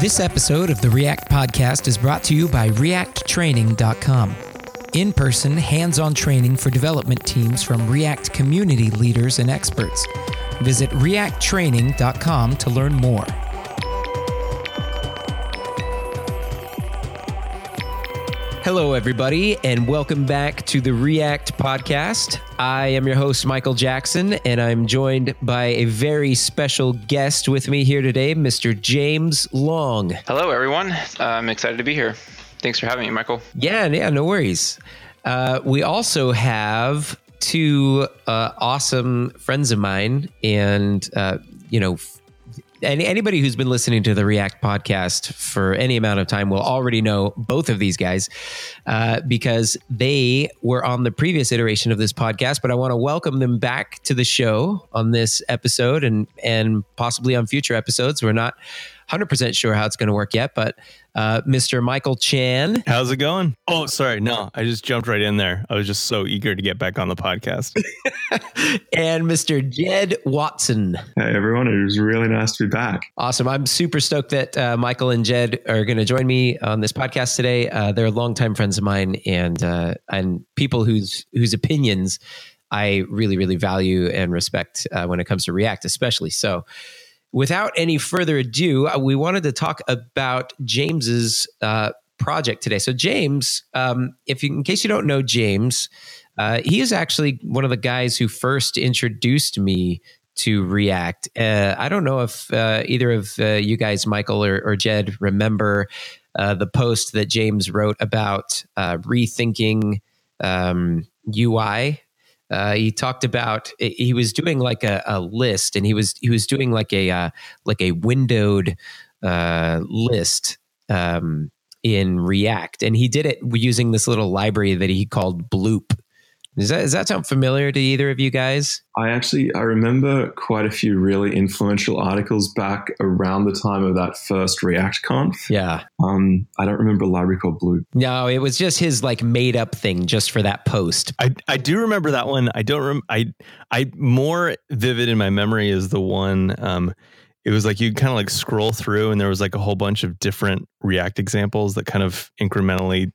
This episode of the React Podcast is brought to you by ReactTraining.com. In person, hands on training for development teams from React community leaders and experts. Visit ReactTraining.com to learn more. Hello, everybody, and welcome back to the React Podcast. I am your host, Michael Jackson, and I'm joined by a very special guest with me here today, Mr. James Long. Hello, everyone. I'm excited to be here. Thanks for having me, Michael. Yeah, yeah, no worries. Uh, we also have two uh, awesome friends of mine, and uh, you know, any, anybody who's been listening to the React podcast for any amount of time will already know both of these guys uh, because they were on the previous iteration of this podcast. But I want to welcome them back to the show on this episode and and possibly on future episodes. We're not 100% sure how it's going to work yet, but uh, Mr. Michael Chan. How's it going? Oh, sorry. No, I just jumped right in there. I was just so eager to get back on the podcast. and Mr. Jed Watson. Hey, everyone. It was really nice to be back. Awesome. I'm super stoked that uh, Michael and Jed are going to join me on this podcast today. Uh, they're longtime friends of mine and uh, and people whose whose opinions I really, really value and respect uh, when it comes to React, especially. So, without any further ado, uh, we wanted to talk about James's uh, project today. So, James, um, if you, in case you don't know James, uh, he is actually one of the guys who first introduced me to React. Uh, I don't know if uh, either of uh, you guys, Michael or, or Jed, remember the post that James wrote about rethinking um, UI uh, he talked about he was doing like a, a, list, and he was he was doing like a uh, like a windowed uh, list um, in React, and he did it using this little library that he called Bloop. Does that, does that sound familiar to either of you guys? I actually I remember quite a few really influential articles back around the time of that first React Conf. Yeah. Um, I don't remember a library called Bloop. No, it was just his like made up thing just for that post. I, I do remember that one. I don't rem- I I more vivid in my memory is the one um it was like you kind of like scroll through and there was like a whole bunch of different React examples that kind of incrementally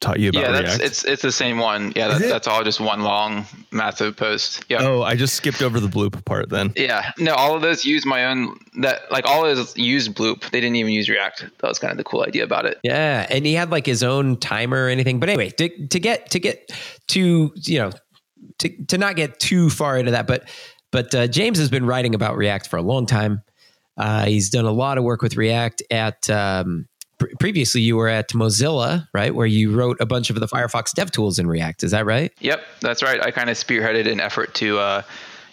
taught you about yeah that's React? it's it's the same one. Yeah that, that's all just one long massive post. Yeah oh i just skipped over the bloop part then. Yeah. No all of those use my own that like all of those used bloop. They didn't even use react. That was kind of the cool idea about it. Yeah and he had like his own timer or anything. But anyway to, to get to get to you know to, to not get too far into that but but uh, james has been writing about react for a long time. Uh, he's done a lot of work with react at um, previously you were at Mozilla, right, where you wrote a bunch of the Firefox dev tools in React. Is that right? Yep, that's right. I kind of spearheaded an effort to uh,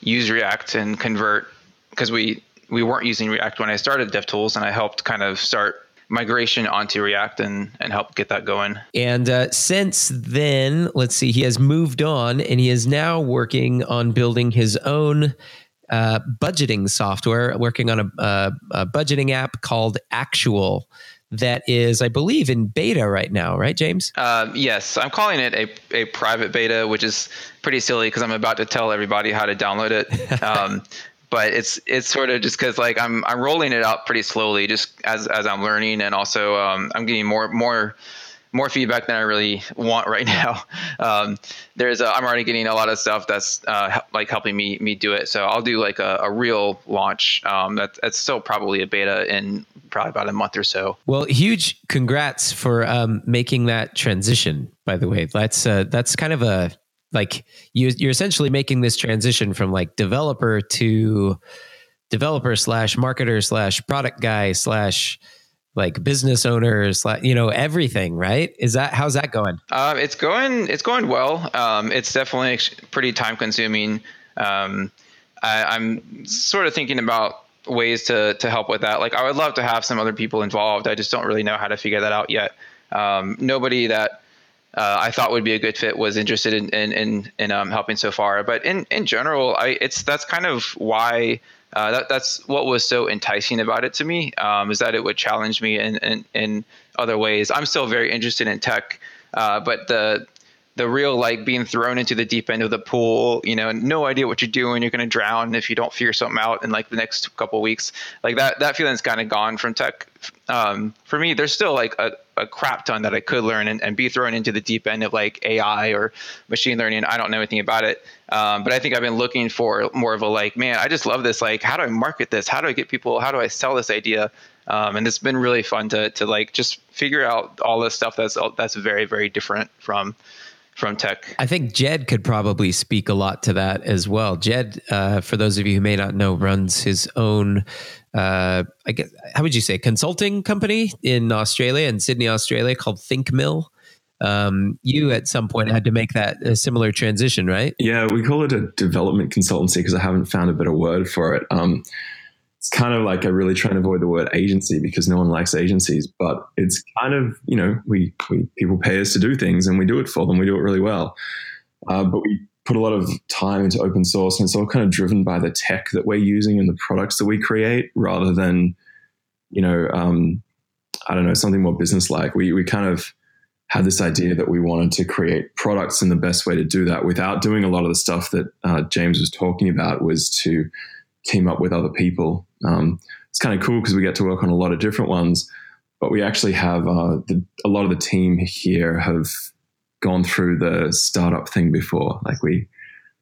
use React and convert because we we weren't using React when I started DevTools, and I helped kind of start migration onto React and and help get that going. And uh, since then, let's see, he has moved on, and he is now working on building his own. Uh, budgeting software, working on a, a, a budgeting app called Actual, that is, I believe, in beta right now, right, James? Uh, yes, I'm calling it a, a private beta, which is pretty silly because I'm about to tell everybody how to download it. Um, but it's it's sort of just because like I'm I'm rolling it out pretty slowly, just as as I'm learning, and also um, I'm getting more more more feedback than I really want right now. Um, there's a, I'm already getting a lot of stuff that's uh, like helping me me do it. So I'll do like a, a real launch. Um, that, that's still probably a beta in probably about a month or so. Well, huge congrats for um, making that transition. By the way, that's uh, that's kind of a like you, you're essentially making this transition from like developer to developer slash marketer slash product guy slash like business owners, like you know everything, right? Is that how's that going? Um, it's going it's going well. Um, it's definitely pretty time consuming. Um, I, am sort of thinking about ways to to help with that. Like I would love to have some other people involved. I just don't really know how to figure that out yet. Um, nobody that uh, I thought would be a good fit was interested in in in, in um, helping so far. But in in general, I it's that's kind of why uh, that, that's what was so enticing about it to me um, is that it would challenge me in, in, in other ways. I'm still very interested in tech, uh, but the the real like being thrown into the deep end of the pool, you know, no idea what you're doing, you're to drown if you don't figure something out in like the next couple weeks. Like that that feeling's kind of gone from tech um, for me, there's still like a, a crap ton that I could learn and, and, be thrown into the deep end of like AI or machine learning. I don't know anything about it, um, but I think I've been looking for more of a like, man, I just love this. Like, how do I market this? How do I get people? How do I sell this idea? Um, and it's been really fun to to like just figure out all this stuff that's that's very very different from from tech. I think Jed could probably speak a lot to that as well. Jed, uh, for those of you who may not know, runs his own, uh, I guess, how would you say, consulting company in Australia, in Sydney, Australia, called ThinkMill. Um, you at some point had to make that a similar transition, right? Yeah, we call it a development consultancy because I haven't found a better word for it. Um, it's kind of like I really try and avoid the word agency because no one likes agencies, but it's kind of you know we, we people pay us to do things and we do it for them. We do it really well, uh, but we put a lot of time into open source and it's all kind of driven by the tech that we're using and the products that we create rather than you know um, I don't know something more business like. We we kind of had this idea that we wanted to create products and the best way to do that without doing a lot of the stuff that uh, James was talking about was to team up with other people. Um, it's kind of cool because we get to work on a lot of different ones, but we actually have uh, the, a lot of the team here have gone through the startup thing before. Like we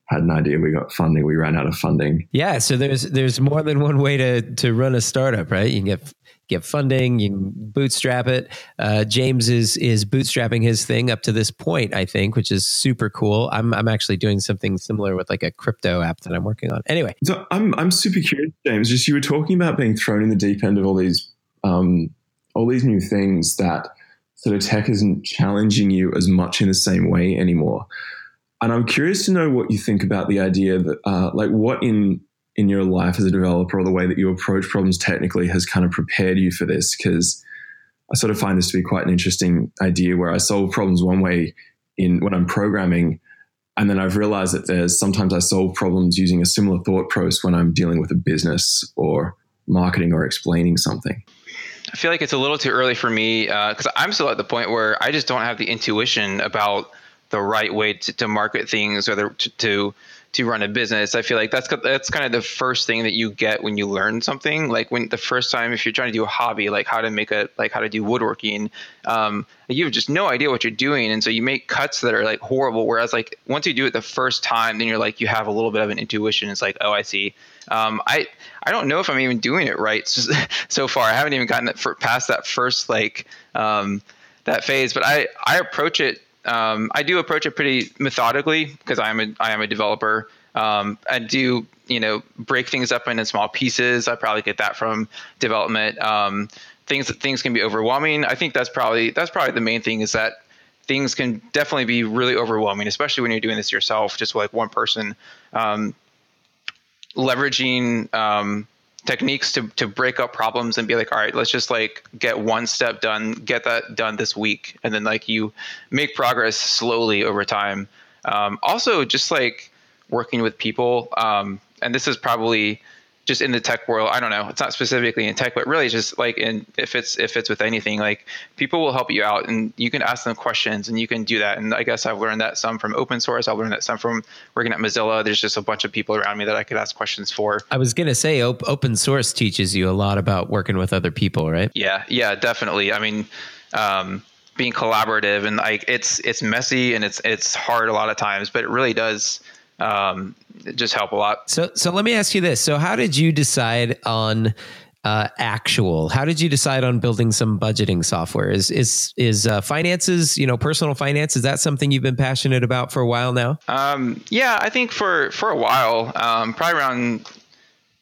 had an idea, we got funding, we ran out of funding. Yeah, so there's there's more than one way to to run a startup, right? You can get get funding, you can bootstrap it. Uh, James is is bootstrapping his thing up to this point, I think, which is super cool. I'm I'm actually doing something similar with like a crypto app that I'm working on. Anyway, so I'm I'm super curious, James. Just you were talking about being thrown in the deep end of all these um, all these new things that sort of tech isn't challenging you as much in the same way anymore. And I'm curious to know what you think about the idea that, uh, like, what in in your life as a developer or the way that you approach problems technically has kind of prepared you for this? Because I sort of find this to be quite an interesting idea where I solve problems one way in when I'm programming. And then I've realized that there's sometimes I solve problems using a similar thought process when I'm dealing with a business or marketing or explaining something. I feel like it's a little too early for me because uh, I'm still at the point where I just don't have the intuition about the right way to, to market things or the, to, to to run a business. I feel like that's that's kind of the first thing that you get when you learn something. Like when the first time, if you're trying to do a hobby, like how to make a like how to do woodworking, um, you have just no idea what you're doing, and so you make cuts that are like horrible. Whereas like once you do it the first time, then you're like you have a little bit of an intuition. It's like oh, I see. Um, I I don't know if I'm even doing it right so far. I haven't even gotten it for, past that first like um, that phase, but I I approach it um, I do approach it pretty methodically because I am a I am a developer. Um, I do you know break things up into small pieces. I probably get that from development. Um, things things can be overwhelming. I think that's probably that's probably the main thing is that things can definitely be really overwhelming, especially when you're doing this yourself, just like one person. Um, leveraging um, techniques to to break up problems and be like all right let's just like get one step done get that done this week. And then like you make progress slowly over time. Um, also just like working with people um, and this is probably just in the tech world i don't know it's not specifically in tech but really just like in if it's if it's with anything like people will help you out and you can ask them questions and you can do that. And i guess i've learned that some from open source i've learned that some from working at mozilla. There's just a bunch of people around me that i could ask questions for. I was going to say op- open source teaches you a lot about working with other people right? Yeah yeah definitely. I mean um, being collaborative and like it's it's messy and it's it's hard a lot of times but it really does um, just help a lot. So, so let me ask you this: So, how did you decide on uh, actual? How did you decide on building some budgeting software? Is is is uh, finances, you know, personal finance? Is that something you've been passionate about for a while now? Um, yeah, I think for for a while, um, probably around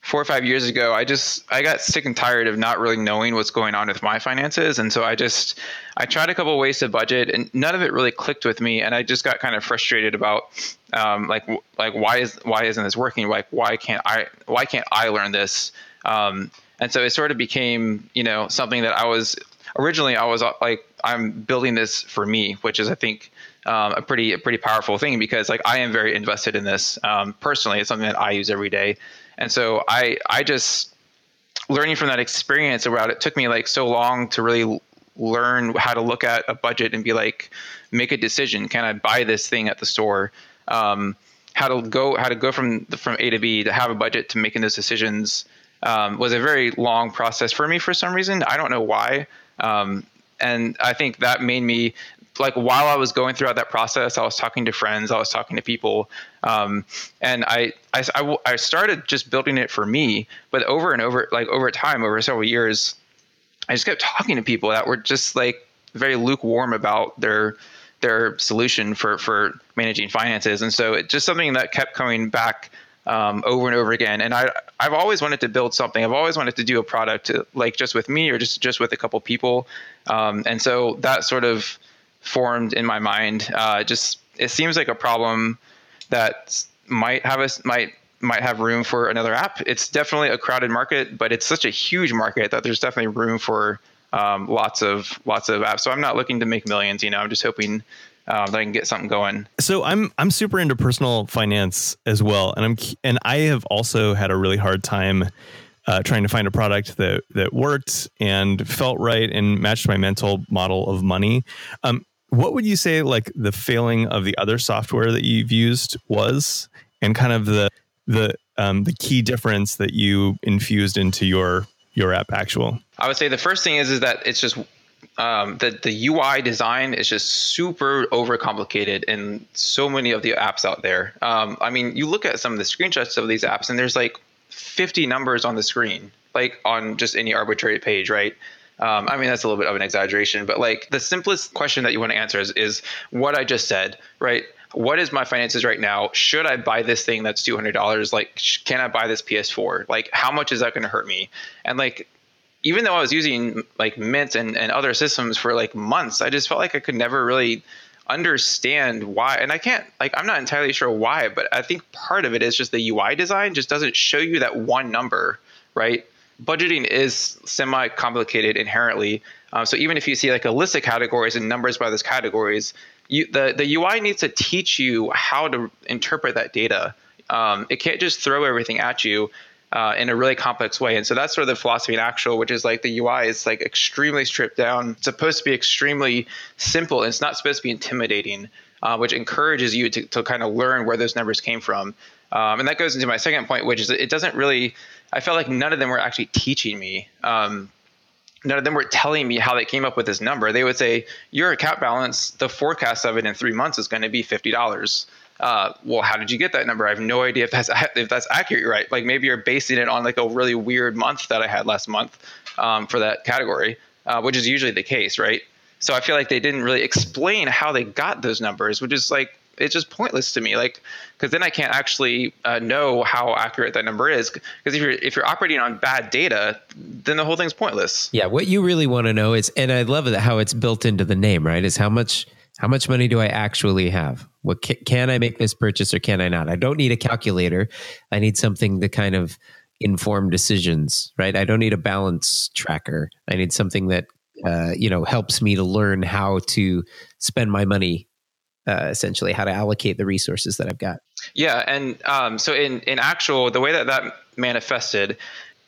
four or five years ago, I just I got sick and tired of not really knowing what's going on with my finances, and so I just I tried a couple ways to budget, and none of it really clicked with me, and I just got kind of frustrated about um, like like why is why isn't this working? Like why can't I why can't I learn this? Um, and so it sort of became you know something that I was originally I was uh, like I'm building this for me, which is I think um, a pretty a pretty powerful thing because like I am very invested in this um, personally. It's something that I use every day. And so I I just learning from that experience about it took me like so long to really learn how to look at a budget and be like make a decision can i buy this thing at the store um, how to go how to go from from a to b to have a budget to making those decisions um, was a very long process for me for some reason. I don't know why. Um, and I think that made me like while I was going throughout that process, I was talking to friends, I was talking to people, um, and I, I, I, I started just building it for me. But over and over, like over time, over several years, I just kept talking to people that were just like very lukewarm about their their solution for for managing finances, and so it's just something that kept coming back um, over and over again. And I I've always wanted to build something. I've always wanted to do a product like just with me or just just with a couple people. Um, and so that sort of formed in my mind. Uh, just it seems like a problem that might have us might might have room for another app. It's definitely a crowded market, but it's such a huge market that there's definitely room for um, lots of lots of apps. So I'm not looking to make millions. You know, I'm just hoping uh, that I can get something going. So I'm I'm super into personal finance as well, and I'm and I have also had a really hard time uh, trying to find a product that that worked and felt right and matched my mental model of money. Um, what would you say like the failing of the other software that you've used was, and kind of the the um, the key difference that you infused into your your app actual? I would say the first thing is is that it's just um, the the UI design is just super overcomplicated in so many of the apps out there. Um, I mean, you look at some of the screenshots of these apps, and there's like 50 numbers on the screen, like on just any arbitrary page, right? Um, I mean, that's a little bit of an exaggeration, but like the simplest question that you want to answer is, is what I just said, right? What is my finances right now? Should I buy this thing that's $200? Like, can I buy this PS4? Like, how much is that going to hurt me? And like, even though I was using like Mint and, and other systems for like months, I just felt like I could never really understand why. And I can't like I'm not entirely sure why, but I think part of it is just the UI design just doesn't show you that one number, right? Budgeting is semi complicated inherently. Um, so even if you see like a list of categories and numbers by those categories, you, the the UI needs to teach you how to interpret that data. Um, it can't just throw everything at you uh, in a really complex way. And so that's sort of the philosophy in actual, which is like the UI is like extremely stripped down. It's supposed to be extremely simple. And it's not supposed to be intimidating, uh, which encourages you to, to kind of learn where those numbers came from. Um, and that goes into my second point, which is it doesn't really, I felt like none of them were actually teaching me. Um, none of them were telling me how they came up with this number. They would say, your account balance, the forecast of it in three months is going to be $50 uh, well, how did you get that number? I have no idea if that's if that's accurate, right? Like maybe you're basing it on like a really weird month that I had last month um, for that category, uh, which is usually the case, right? So I feel like they didn't really explain how they got those numbers, which is like it's just pointless to me. Like because then I can't actually uh, know how accurate that number is. Because if you're if you're operating on bad data, then the whole thing's pointless. Yeah, what you really want to know is, and I love how it's built into the name, right? Is how much how much money do I actually have? What can, can I make this purchase or can I not? I don't need a calculator. I need something to kind of inform decisions, right? I don't need a balance tracker. I need something that uh, you know helps me to learn how to spend my money uh, essentially how to allocate the resources that I've got. Yeah, and um, so in in actual the way that that manifested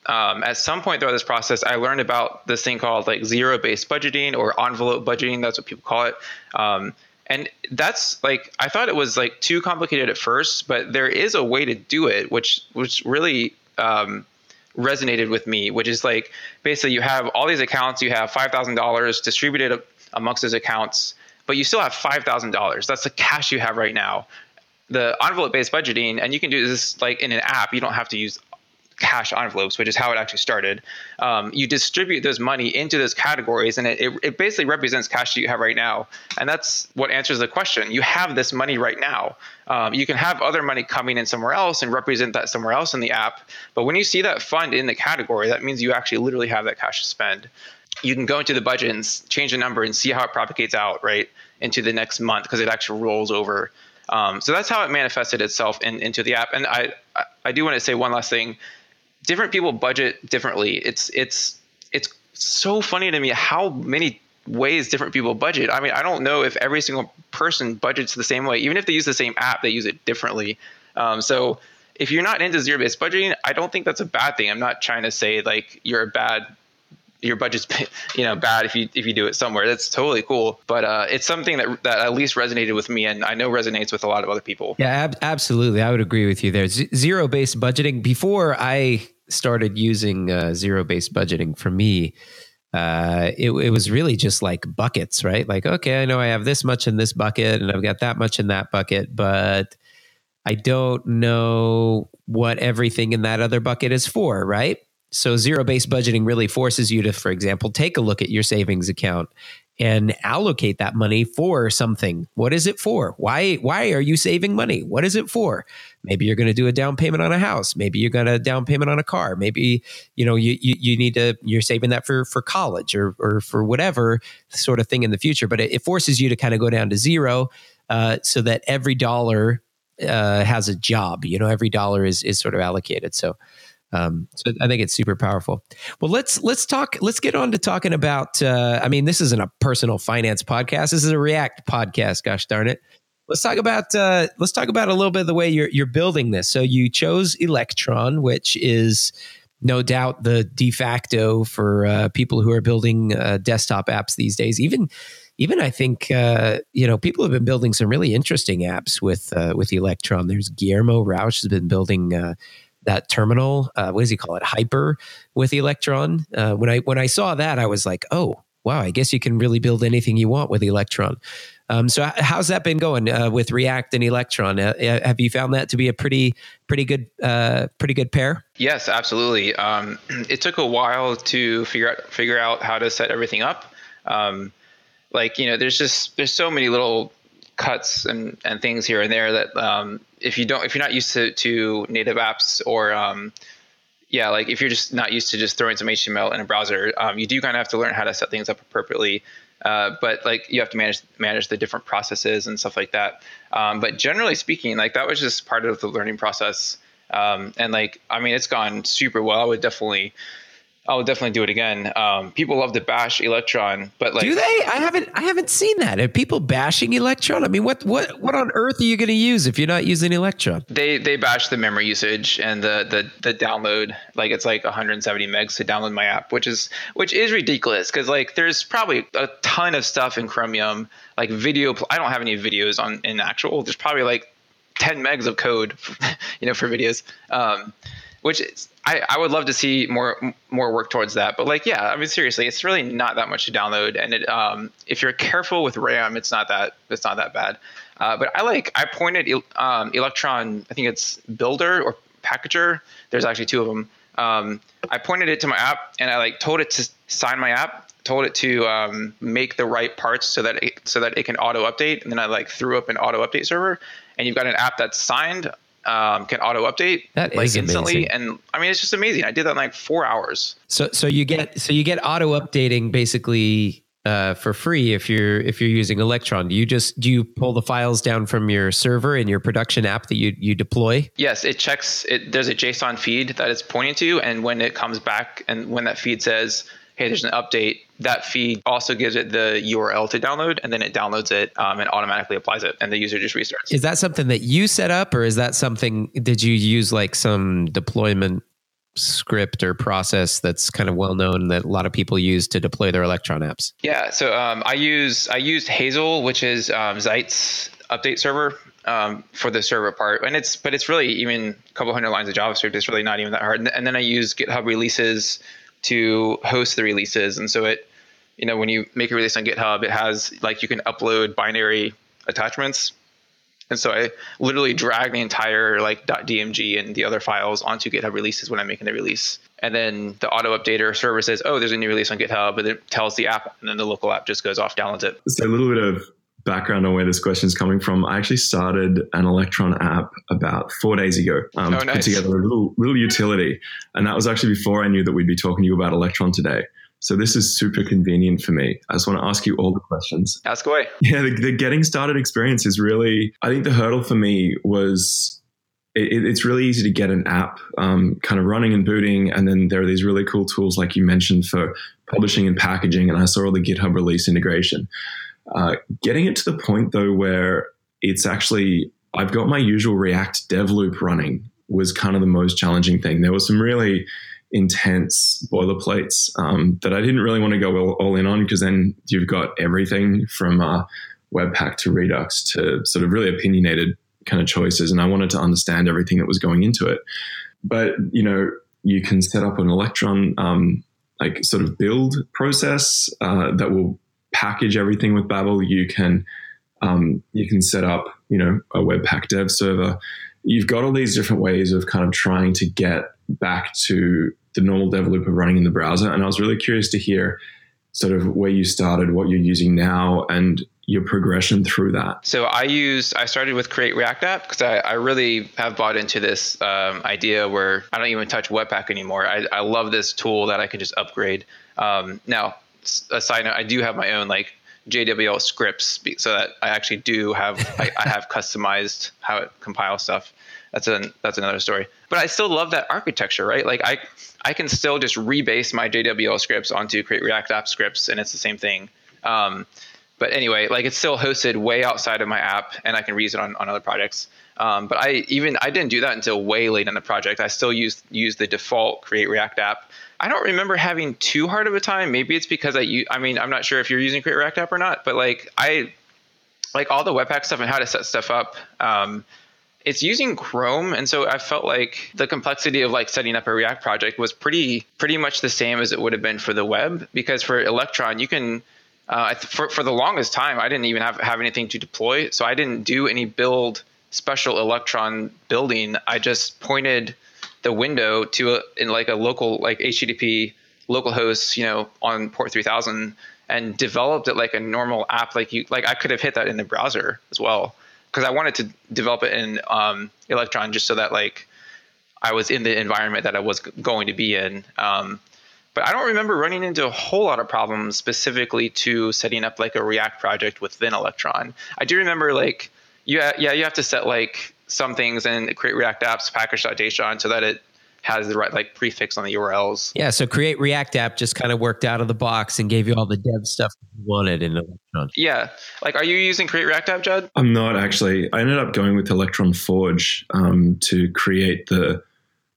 um, at some point throughout this process, I learned about this thing called like zero based budgeting or envelope budgeting. That's what people call it. Um, and that's like I thought it was like too complicated at first, but there is a way to do it, which which really um, resonated with me. Which is like basically you have all these accounts, you have five thousand dollars distributed amongst those accounts, but you still have five thousand dollars. That's the cash you have right now. The envelope based budgeting, and you can do this like in an app. You don't have to use cash envelopes, which is how it actually started. Um, you distribute those money into those categories, and it, it, it, basically represents cash that you have right now. And that's what answers the question. You have this money right now. Um, you can have other money coming in somewhere else and represent that somewhere else in the app. But when you see that fund in the category, that means you actually literally have that cash to spend. You can go into the budget and change the number and see how it propagates out, right, into the next month because it actually rolls over. Um, so that's how it manifested itself in, into the app. And I, I do want to say one last thing different people budget differently. It's it's it's so funny to me how many ways different people budget. I mean, I don't know if every single person budgets the same way. Even if they use the same app, they use it differently. Um, so if you're not into zero based budgeting, I don't think that's a bad thing. I'm not trying to say like you're a bad your budget's you know bad if you if you do it somewhere. That's totally cool. But uh, it's something that that at least resonated with me, and I know resonates with a lot of other people. Yeah, ab- absolutely. I would agree with you there. Z- zero based budgeting. Before I started using uh, zero based budgeting for me, uh, it, it was really just like buckets, right? Like, okay, I know I have this much in this bucket and I've got that much in that bucket, but I don't know what everything in that other bucket is for, right? So zero based budgeting really forces you to, for example, take a look at your savings account and allocate that money for something. What is it for? Why why are you saving money? What is it for? Maybe you're going to do a down payment on a house. Maybe you're going to down payment on a car. Maybe you know you, you, you need to you're saving that for for college or or for whatever sort of thing in the future. But it, it forces you to kind of go down to zero uh, so that every dollar uh, has a job. You know, every dollar is is sort of allocated. So um, so I think it's super powerful. Well, let's let's talk. Let's get on to talking about. Uh, I mean, this isn't a personal finance podcast. This is a React podcast. Gosh darn it. Let's talk about. Uh, let's talk about a little bit of the way you're you're building this. So you chose Electron, which is no doubt the de facto for uh, people who are building uh, desktop apps these days. Even even I think uh, you know people have been building some really interesting apps with uh, with Electron. There's Guillermo Rauch has been building uh, that terminal. Uh, what does he call it? Hyper with Electron. Uh, when I when I saw that, I was like, oh wow, I guess you can really build anything you want with Electron. Um, so how's that been going uh, with React and Electron? Uh, uh, have you found that to be a pretty pretty good uh, pretty good pair? Yes, absolutely. Um, it took a while to figure out figure out how to set everything up. Um, like you know, there's just there's so many little cuts and, and things here and there that um, if you don't if you're not used to, to native apps or um, yeah like if you're just not used to just throwing some html in a browser um, you do kind of have to learn how to set things up appropriately. Uh, but like you have to manage manage the different processes and stuff like that. Um, but generally speaking like that was just part of the learning process. Um, and like i mean it's gone super well. I would definitely I will definitely do it again. Um, people love to bash Electron, but like, do they? I haven't, I haven't seen that. Are people bashing Electron? I mean, what, what, what on earth are you going to use if you're not using Electron? They, they bash the memory usage and the, the, the download. Like it's like 170 megs to download my app, which is, which is ridiculous because like there's probably a ton of stuff in Chromium, like video. I don't have any videos on in actual. There's probably like 10 megs of code, you know, for videos. Um, which is, I, I would love to see more more work towards that. But like, yeah, I mean, seriously, it's really not that much to download, and it, um, if you're careful with RAM, it's not that it's not that bad. Uh, but I like I pointed um, Electron, I think it's Builder or Packager. There's actually two of them. Um, I pointed it to my app, and I like told it to sign my app. Told it to um, make the right parts so that it, so that it can auto update, and then I like threw up an auto update server, and you've got an app that's signed um, can auto update that like instantly. Amazing. And I mean, it's just amazing. I did that in like four hours. So, so you get, so you get auto updating basically uh, for free if you're if you're using Electron. Do you just do you pull the files down from your server in your production app that you you deploy? Yes, it checks. It there's a JSON feed that it's pointing to, and when it comes back, and when that feed says hey, there's an update, that feed also gives it the URL to download, and then it downloads it um, and automatically applies it, and the user just restarts. Is that something that you set up, or is that something? Did you use like some deployment script or process that's kind of well known that a lot of people use to deploy their Electron apps? Yeah, so um, I use I used Hazel, which is um, Zeit's update server um, for the server part, and it's but it's really even a couple hundred lines of JavaScript. It's really not even that hard. And then I use GitHub releases to host the releases. And so it, you know, when you make a release on GitHub, it has like you can upload binary attachments. And so I literally drag the entire like .dmg and the other files onto GitHub releases when I'm making the release. And then the auto updater server says, "Oh, there's a new release on GitHub," and it tells the app, and then the local app just goes off, downloads it. So a little bit of background on where this question is coming from, I actually started an Electron app about four days ago um, oh, to nice. put together a little little utility, and that was actually before I knew that we'd be talking to you about Electron today. So this is super convenient for me. I just want to ask you all the questions. Ask away. Yeah, the, the getting started experience is really. I think the hurdle for me was. It, it's really easy to get an app um, kind of running and booting, and then there are these really cool tools like you mentioned for publishing and packaging. And I saw all the GitHub release integration. Uh, getting it to the point though where it's actually I've got my usual React dev loop running was kind of the most challenging thing. There was some really intense boilerplates um, that I didn't really want to go all, all in on because then you've got everything from uh, Webpack to Redux to sort of really opinionated kind of choices, and I wanted to understand everything that was going into it. But you know, you can set up an Electron um, like sort of build process uh, that will package everything with Babel. You can um, you can set up you know a Webpack dev server. You've got all these different ways of kind of trying to get back to the normal dev loop of running in the browser. And I was really curious to hear sort of where you started, what you're using now, and your progression through that? So I use I started with Create React App because I, I really have bought into this um, idea where I don't even touch Webpack anymore. I, I love this tool that I can just upgrade. Um, now, a side note, I do have my own like JWL scripts so that I actually do have I, I have customized how it compiles stuff. That's a that's another story. But I still love that architecture, right? Like I I can still just rebase my JWL scripts onto Create React App scripts, and it's the same thing. Um, but anyway, like it's still hosted way outside of my app, and I can reuse it on, on other projects. Um, but I even I didn't do that until way late in the project. I still use use the default Create React app. I don't remember having too hard of a time. Maybe it's because I I mean I'm not sure if you're using Create React app or not, but like I like all the Webpack stuff and how to set stuff up. Um, it's using Chrome, and so I felt like the complexity of like setting up a React project was pretty pretty much the same as it would have been for the web. Because for Electron, you can uh, for for the longest time, I didn't even have have anything to deploy, so I didn't do any build special Electron building. I just pointed the window to a, in like a local like HTTP local host, you know, on port 3000 and developed it like a normal app. Like you, like I could have hit that in the browser as well because I wanted to develop it in um, Electron just so that like I was in the environment that I was going to be in. Um, but I don't remember running into a whole lot of problems specifically to setting up like a React project within Electron. I do remember like you ha- yeah you have to set like some things and create React apps package.json so that it has the right like prefix on the URLs. Yeah, so create React app just kind of worked out of the box and gave you all the dev stuff you wanted in Electron. Yeah, like are you using create React app, Jed? I'm not actually. I ended up going with Electron Forge um, to create the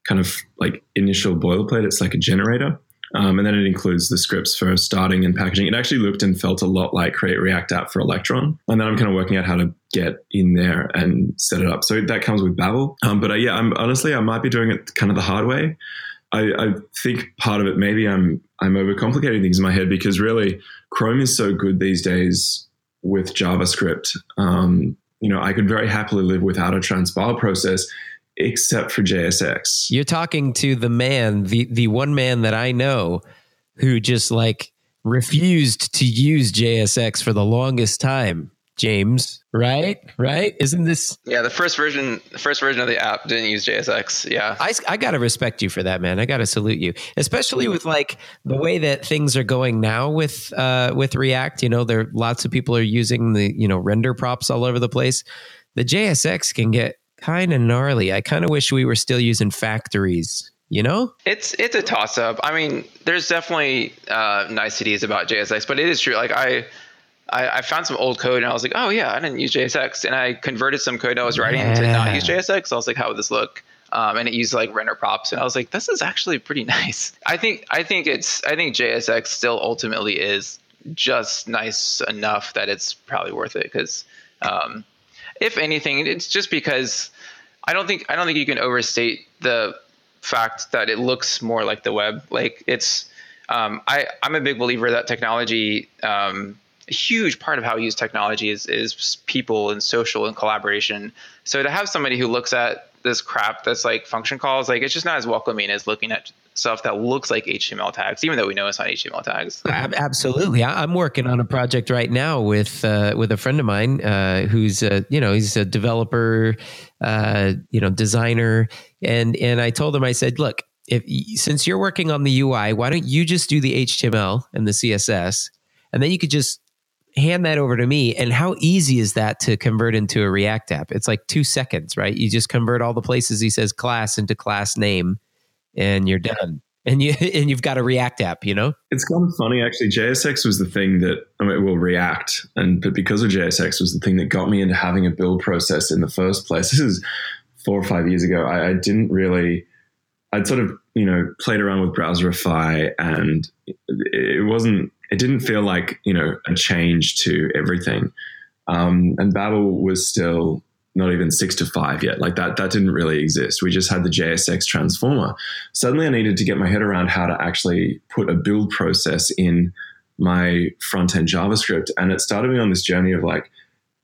kind of like initial boilerplate. It's like a generator. Um, and then it includes the scripts for starting and packaging. It actually looked and felt a lot like Create React App for Electron. And then I'm kind of working out how to get in there and set it up. So that comes with Babel. Um, but uh, yeah, I'm honestly, I might be doing it kind of the hard way. I, I, think part of it, maybe I'm I'm overcomplicating things in my head because really Chrome is so good these days with JavaScript. Um, you know, I could very happily live without a transpile process except for JSX. You're talking to the man, the the one man that I know who just like refused to use JSX for the longest time. James, right? Right? Isn't this? Yeah, the first version, the first version of the app didn't use JSX. Yeah, I, I gotta respect you for that, man. I gotta salute you, especially with like the way that things are going now with uh, with React. You know, there lots of people are using the you know render props all over the place. The JSX can get kind of gnarly. I kind of wish we were still using factories. You know, it's it's a toss up. I mean, there's definitely uh, niceties about JSX, but it is true. Like I, I, I, found some old code and I was like, oh yeah, I didn't use JSX, and I converted some code I was writing yeah. to not use JSX. I was like, how would this look? Um, and it used like render props, and I was like, this is actually pretty nice. I think I think it's I think JSX still ultimately is just nice enough that it's probably worth it because um, if anything, it's just because I don't think I don't think you can overstate the fact that it looks more like the web. Like it's um, I I'm a big believer that technology. Um, a huge part of how we use technology is is people and social and collaboration. So to have somebody who looks at this crap that's like function calls, like it's just not as welcoming as looking at stuff that looks like HTML tags, even though we know it's not HTML tags. Absolutely, I'm working on a project right now with uh, with a friend of mine uh, who's a, you know he's a developer, uh, you know designer, and and I told him I said, look, if since you're working on the UI, why don't you just do the HTML and the CSS, and then you could just hand that over to me. And how easy is that to convert into a react app? It's like two seconds right? You just convert all the places he says class into class name and you're done. And you and you've got a React app, you know. It's kind of funny actually. JSX was the thing that I mean, well, React, and but because of JSX was the thing that got me into having a build process in the first place. This is four or five years ago. I, I didn't really. I'd sort of you know played around with Browserify, and it wasn't. It didn't feel like you know a change to everything. Um, and Babel was still not even 6to5 yet. Like that, that didn't really exist. We just had the JSX transformer. Suddenly I needed to get my head around how to actually put a build process in my front end JavaScript. And it started me on this journey of like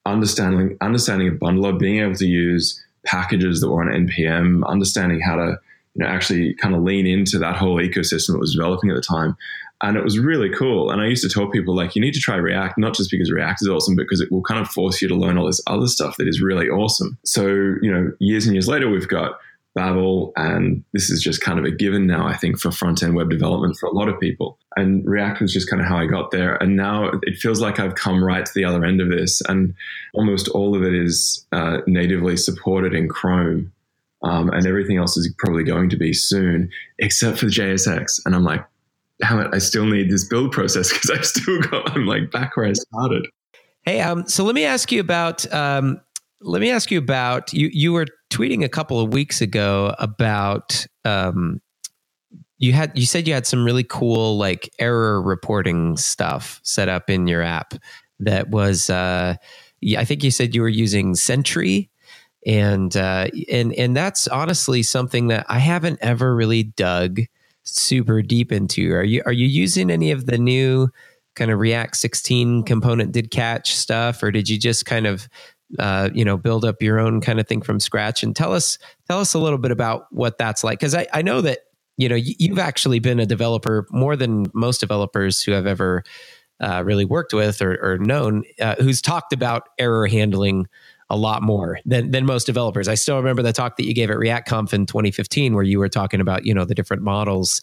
understanding, understanding a bundler, being able to use packages that were on NPM, understanding how to, you know, actually kind of lean into that whole ecosystem that was developing at the time and it was really cool. And I used to tell people like, you need to try React, not just because React is awesome, but because it will kind of force you to learn all this other stuff that is really awesome. So, you know, years and years later, we've got Babel, and this is just kind of a given now, I think, for front end web development for a lot of people. And React was just kind of how I got there. And now it feels like I've come right to the other end of this, and almost all of it is uh, natively supported in Chrome. Um, and everything else is probably going to be soon, except for JSX. And I'm like, damn it, I still need this build process because I've still got, I'm like back where I started. Hey, um, so let me ask you about, um, let me ask you about, you, you were tweeting a couple of weeks ago about, um, you had, you said you had some really cool like error reporting stuff set up in your app that was, uh, I think you said you were using Sentry and, uh, and, and that's honestly something that I haven't ever really dug super deep into. Are you are you using any of the new kind of React 16 component did catch stuff, or did you just kind of uh, you know build up your own kind of thing from scratch? And tell us tell us a little bit about what that's like, because I, I know that you know you've actually been a developer more than most developers who have ever uh, really worked with or, or known, uh, who's talked about error handling a lot more than than most developers. I still remember the talk that you gave at ReactConf in 2015, where you were talking about you know the different models,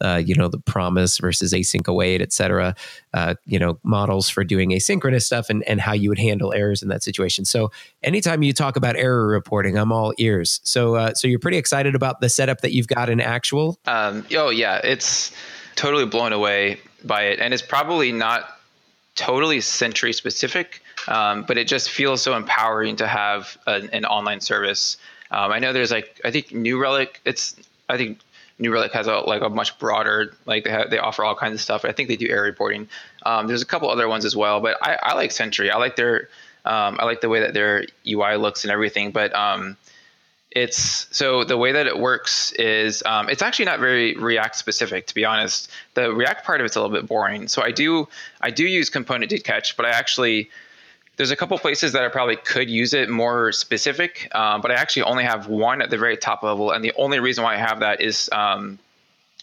uh, you know the promise versus async await, et cetera. Uh, you know models for doing asynchronous stuff and and how you would handle errors in that situation. So anytime you talk about error reporting, I'm all ears. So uh, so you're pretty excited about the setup that you've got in actual. Um, oh yeah, it's totally blown away by it, and it's probably not totally Sentry specific um, but it just feels so empowering to have an, an online service. Um, I know there's like I think New Relic. It's I think New Relic has a like a much broader like they have, they offer all kinds of stuff. I think they do error reporting. Um, there's a couple other ones as well, but I, I like Sentry. I like their um, I like the way that their UI looks and everything. But um, it's so the way that it works is um, it's actually not very React specific, to be honest. The React part of it's a little bit boring. So I do I do use component did catch, but I actually there's a couple places that I probably could use it more specific, um, but I actually only have one at the very top level, and the only reason why I have that is um,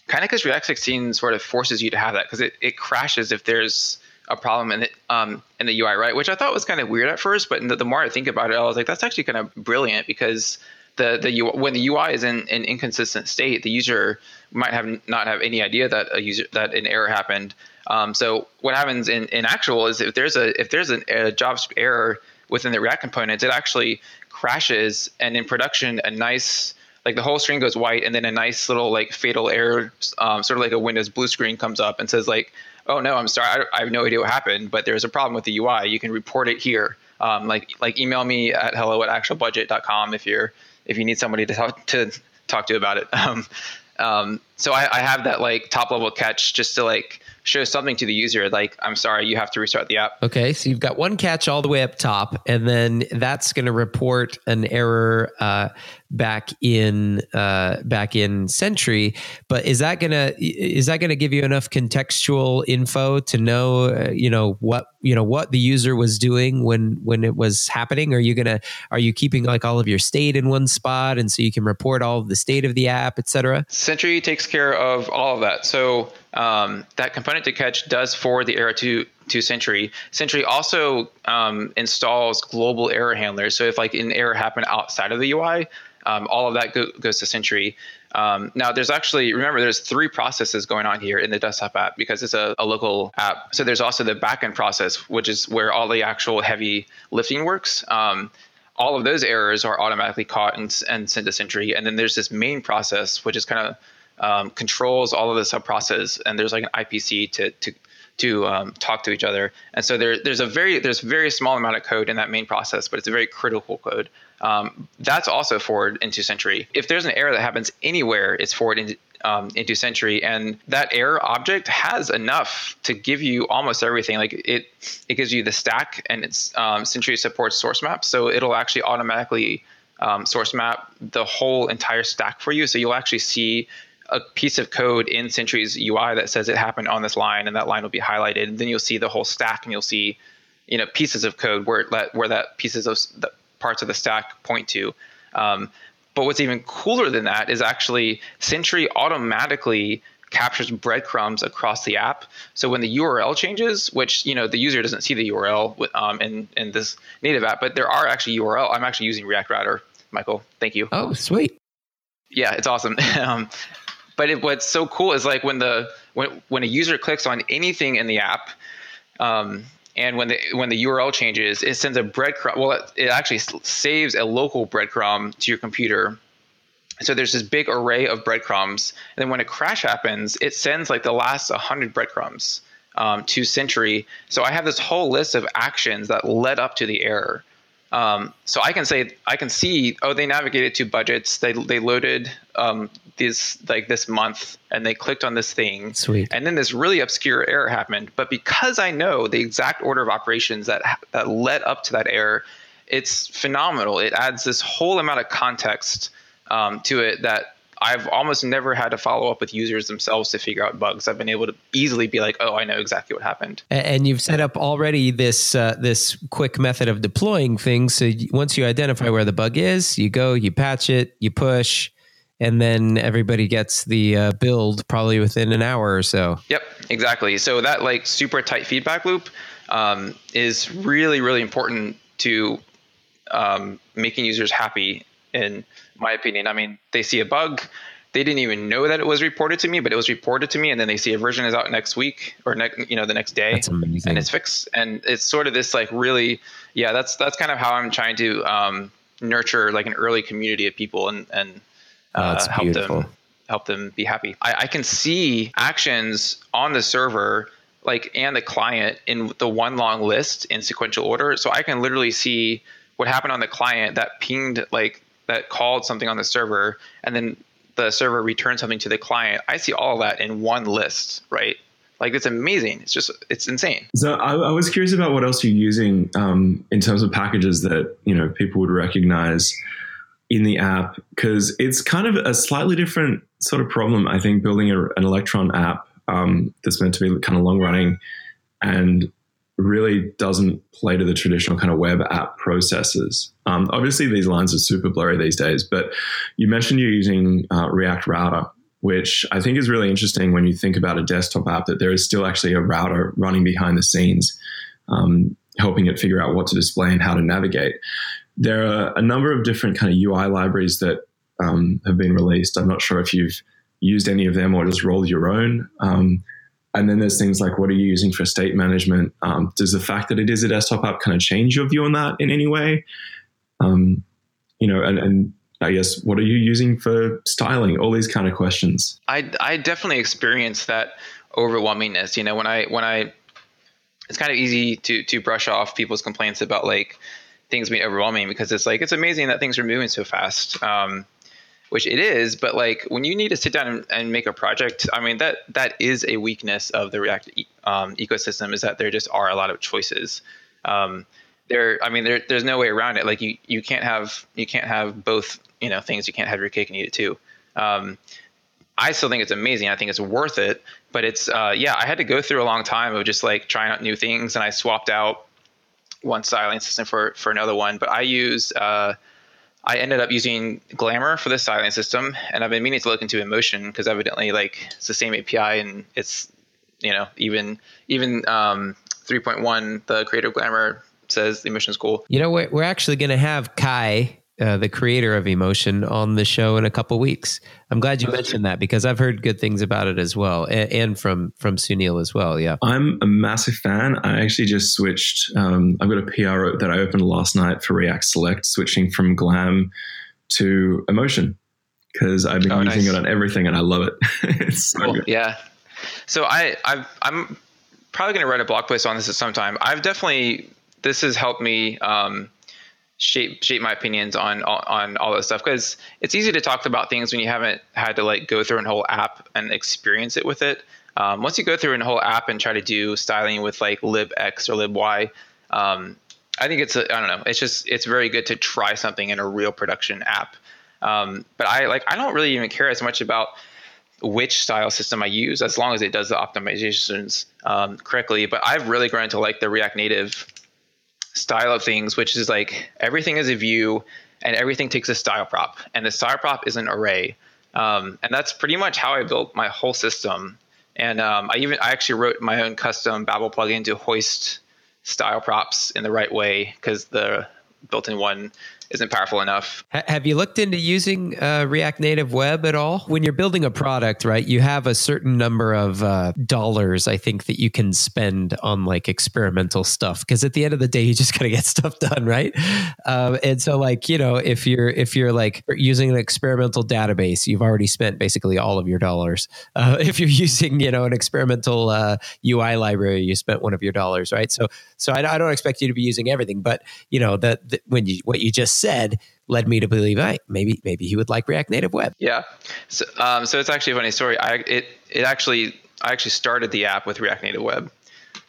kind of because React 16 sort of forces you to have that because it, it crashes if there's a problem in the um, in the UI, right? Which I thought was kind of weird at first, but the, the, more I think about it, I was like, that's actually kind of brilliant because the the when the UI is in an inconsistent state, the user might have not have any idea that a user that an error happened. Um, so what happens in, in actual is if there's a if there's an, a JavaScript error within the React components, it actually crashes, and in production, a nice like the whole screen goes white, and then a nice little like fatal error, um, sort of like a Windows blue screen comes up and says like, "Oh no, I'm sorry, I, I have no idea what happened, but there's a problem with the UI. You can report it here. Um, like like email me at hello at actualbudget.com if you're if you need somebody to talk to talk to about it. Um, um, so I, I have that like top level catch just to like show something to the user like i'm sorry you have to restart the app. Okay so you've got one catch all the way up top and then that's going to report an error uh, back in uh, back in Sentry. But is that gonna is that gonna give you enough contextual info to know uh, you know what you know what the user was doing when when it was happening? Are you gonna are you keeping like all of your state in one spot and so you can report all the state of the app, etc. Sentry takes care of all of that. So um, that component did catch does forward the error to to Sentry. Sentry also um, installs global error handlers. So if like an error happened outside of the UI, um, all of that go, goes to Sentry. Um, now, there's actually remember there's three processes going on here in the desktop app because it's a, a, local app. So there's also the backend process, which is where all the actual heavy lifting works. Um, all of those errors are automatically caught and, and sent to Sentry, and then there's this main process, which is kind of um, controls all of the sub process, and there's like an IPC to to to um, talk to each other. And so there, there's a very there's very small amount of code in that main process, but it's a very critical code. Um, that's also forward into Sentry. If there's an error that happens anywhere, it's forward into, um, into Sentry, and that error object has enough to give you almost everything. Like it, it gives you the stack, and it's um, Sentry supports source maps, so it'll actually automatically um, source map the whole entire stack for you. So you'll actually see a piece of code in Sentry's UI that says it happened on this line, and that line will be highlighted. And then you'll see the whole stack, and you'll see, you know, pieces of code where that where that pieces of the parts of the stack point to. Um, but what's even cooler than that is actually Sentry automatically captures breadcrumbs across the app. So when the URL changes, which you know the user doesn't see the URL um, in in this native app, but there are actually URL. I'm actually using React Router, Michael. Thank you. Oh, sweet. Yeah, it's awesome. um, but it, what's so cool is like when the when when a user clicks on anything in the app. Um, and when the when the URL changes, it sends a breadcrumb. Well, it, it actually saves a local breadcrumb to your computer. So there's this big array of breadcrumbs, and then when a crash happens, it sends like the last 100 breadcrumbs um, to Sentry. So I have this whole list of actions that led up to the error. Um, so I can say I can see oh they navigated to budgets. They they loaded um, this like this month and they clicked on this thing. Sweet. and then this really obscure error happened. But because I know the exact order of operations that that led up to that error it's phenomenal. It adds this whole amount of context um, to it that I've almost never had to follow up with users themselves to figure out bugs. I've been able to easily be like, "Oh, I know exactly what happened." And you've set up already this uh, this quick method of deploying things. So once you identify where the bug is, you go, you patch it, you push, and then everybody gets the uh, build probably within an hour or so. Yep, exactly. So that like super tight feedback loop um, is really really important to um, making users happy in my opinion. I mean, they see a bug, they didn't even know that it was reported to me, but it was reported to me, and then they see a version is out next week or next, you know, the next day, and it's fixed. And it's sort of this like really, yeah, that's that's kind of how I'm trying to um, nurture like an early community of people and and Oh, uh, that's help beautiful. them help them be happy. I, I can see actions on the server like and the client in the one long list in sequential order. So I can literally see what happened on the client that pinged like that called something on the server and then the server returned something to the client. I see all that in one list, right? Like it's amazing. It's just it's insane. So I, I was curious about what else you're using um, in terms of packages that you know people would recognize in the app because it's kind of a slightly different sort of problem. I think building a, an Electron app um, that's meant to be kind of long running and really doesn't play to the traditional kind of web app processes. Um, obviously, these lines are super blurry these days, but you mentioned you're using uh, React Router, which I think is really interesting when you think about a desktop app that there is still actually a router running behind the scenes, um, helping it figure out what to display and how to navigate. There are a number of different kind of UI libraries that um, have been released. I'm not sure if you've used any of them or just rolled your own. And then there's things like what are you using for state management? Um, does the fact that it is a desktop app kind of change your view on that in any way? Um, you know, and, and I guess what are you using for styling? All these kind of questions. I I definitely experienced that overwhelmingness. You know, when I when I it's kind of easy to to brush off people's complaints about like things being overwhelming because it's like it's amazing that things are moving so fast. Um, which it is, but like when you need to sit down and, and, make a project, I mean that that is a weakness of the React um, ecosystem is that there just are a lot of choices. Um, there, I mean, there, there's no way around it. Like you, you can't have you can't have both you know things. You can't have your cake and eat it too. Um, I still think it's amazing. I think it's worth it, but it's uh, yeah. I had to go through a long time of just like trying out new things, and I swapped out one styling system for for another one. But I use uh, I ended up using Glamor for the styling system, and I've been meaning to look into Emotion because evidently, like, it's the same API, and it's you know even even um, 3.1, the creator of Glamor says the Emotion is cool. You know, we're we're actually going to have Kai, uh, the creator of Emotion, on the show in a couple weeks. I'm glad you mentioned that because I've heard good things about it as well, and, and from from Sunil as well. Yeah, I'm a massive fan. I actually just switched. Um, I've got a PR that I opened last night for React Select, switching from Glam to Emotion because I've been Oh, using nice. it on everything and I love it. it's so Cool. good. Yeah. So I I've, I'm probably going to write a blog post on this at some time. I've definitely this has helped me um, shape shape my opinions on on all this stuff because it's easy to talk about things when you haven't had to like go through an whole app and experience it with it. Um, once you go through an whole app and try to do styling with like libx or liby, um, I think it's I don't know. It's just it's very good to try something in a real production app. Um, but I like I don't really even care as much about which style system I use as long as it does the optimizations um, correctly. But I've really grown to like the React Native style of things, which is like everything is a view and everything takes a style prop, and the style prop is an array. Um, and that's pretty much how I built my whole system. And um, I even I actually wrote my own custom Babel plugin to hoist style props in the right way because the built-in one isn't powerful enough. Have you looked into using uh, React Native Web at all? When you're building a product, right, you have a certain number of uh, dollars, I think, that you can spend on like experimental stuff. Because at the end of the day, you just gotta get stuff done, right? Um, and so, like, you know, if you're if you're like using an experimental database, you've already spent basically all of your dollars. Uh, if you're using, you know, an experimental UI uh, library, you spent one of your dollars, right? So, so I, I don't expect you to be using everything, but you know that when you what you just said led me to believe, hey, maybe maybe he would like React Native Web. Yeah, so um, so it's actually a funny story. I it it actually I actually started the app with React Native Web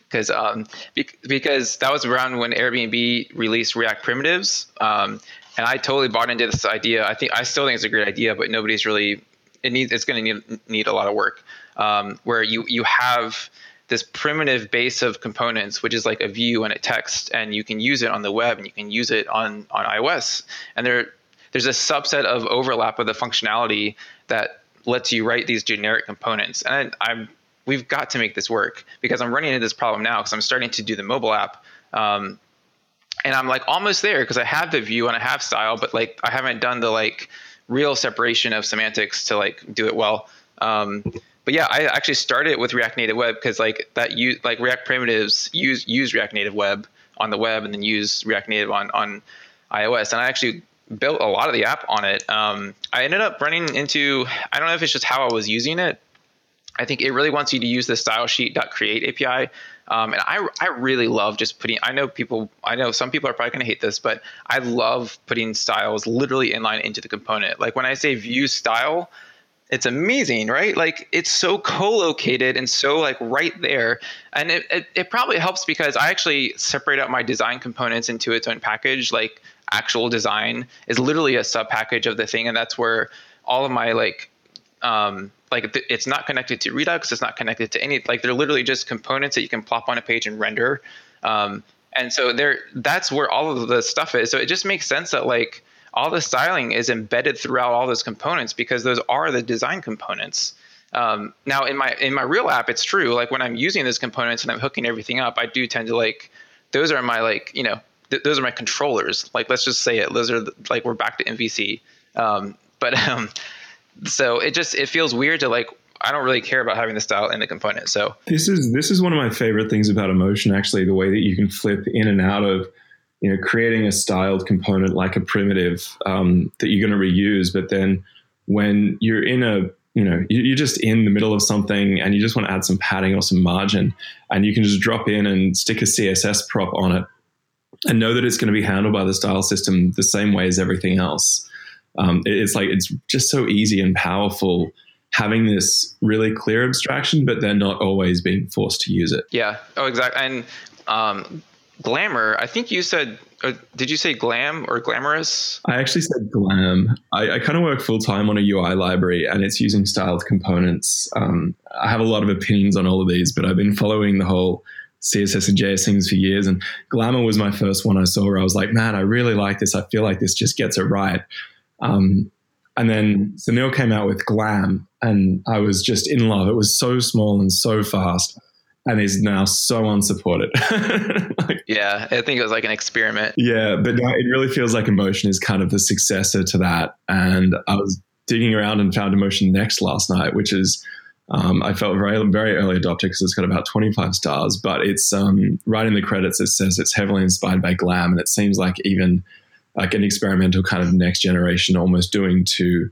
because um, be- because that was around when Airbnb released React Primitives, um, and I totally bought into this idea. I think I still think it's a great idea, but nobody's really it needs it's going to need need a lot of work. Um, where you you have this primitive base of components, which is like a view and a text, and you can use it on the web and you can use it on on iOS. And there there's a subset of overlap of the functionality that lets you write these generic components. And I, am we've got to make this work because I'm running into this problem now because I'm starting to do the mobile app. Um, and I'm like almost there because I have the view and I have style, but like I haven't done the like real separation of semantics to like do it well. Um, but yeah, I actually started with React Native Web because like that use like React primitives use use React Native Web on the web and then use React Native on on iOS. And I actually built a lot of the app on it. Um, I ended up running into I don't know if it's just how I was using it. I think it really wants you to use the stylesheet.create API. Um, and I, I really love just putting, I know people, I know some people are probably going to hate this, but I love putting styles literally inline into the component. Like when I say view style, it's amazing, right? Like it's so co-located and so like right there. And it, it, it, probably helps because I actually separate out my design components into its own package. Like actual design is literally a sub package of the thing. And that's where all of my like, um, like it's not connected to Redux. It's not connected to any, like they're literally just components that you can plop on a page and render. Um, and so there, that's where all of the stuff is. So it just makes sense that like, all the styling is embedded throughout all those components because those are the design components. Um, now in my in my real app, it's true. Like when I'm using those components and I'm hooking everything up, I do tend to like those are my like you know th- those are my controllers. Like let's just say it. Those are the, like we're back to MVC. Um, but um, so it just it feels weird to like I don't really care about having the style in the component. So this is this is one of my favorite things about emotion. Actually, the way that you can flip in and out of you know, creating a styled component like a primitive um, that you're going to reuse. But then when you're in a, you know, you're just in the middle of something and you just want to add some padding or some margin, and you can just drop in and stick a CSS prop on it and know that it's going to be handled by the style system the same way as everything else. Um, it's like it's just so easy and powerful having this really clear abstraction, but then not always being forced to use it. Yeah. Oh, exactly. And um, glamor. I think you said, uh, did you say glam or glamorous? I actually said glam. I, I kind of work full time on a UI library and it's using styled components. Um, I have a lot of opinions on all of these, but I've been following the whole CSS and JS things for years. And Glamor was my first one I saw where I was like, man, I really like this. I feel like this just gets it right. Um, and then Sunil came out with Glam, and I was just in love. It was so small and so fast and is now so unsupported. yeah, I think it was like an experiment. Yeah, but it really feels like Emotion is kind of the successor to that. And I was digging around and found Emotion Next last night, which is um, I felt very very early adopter because it's got about 25 stars, but it's um, right in the credits. It says it's heavily inspired by Glam, and it seems like even like an experimental kind of next generation, almost doing to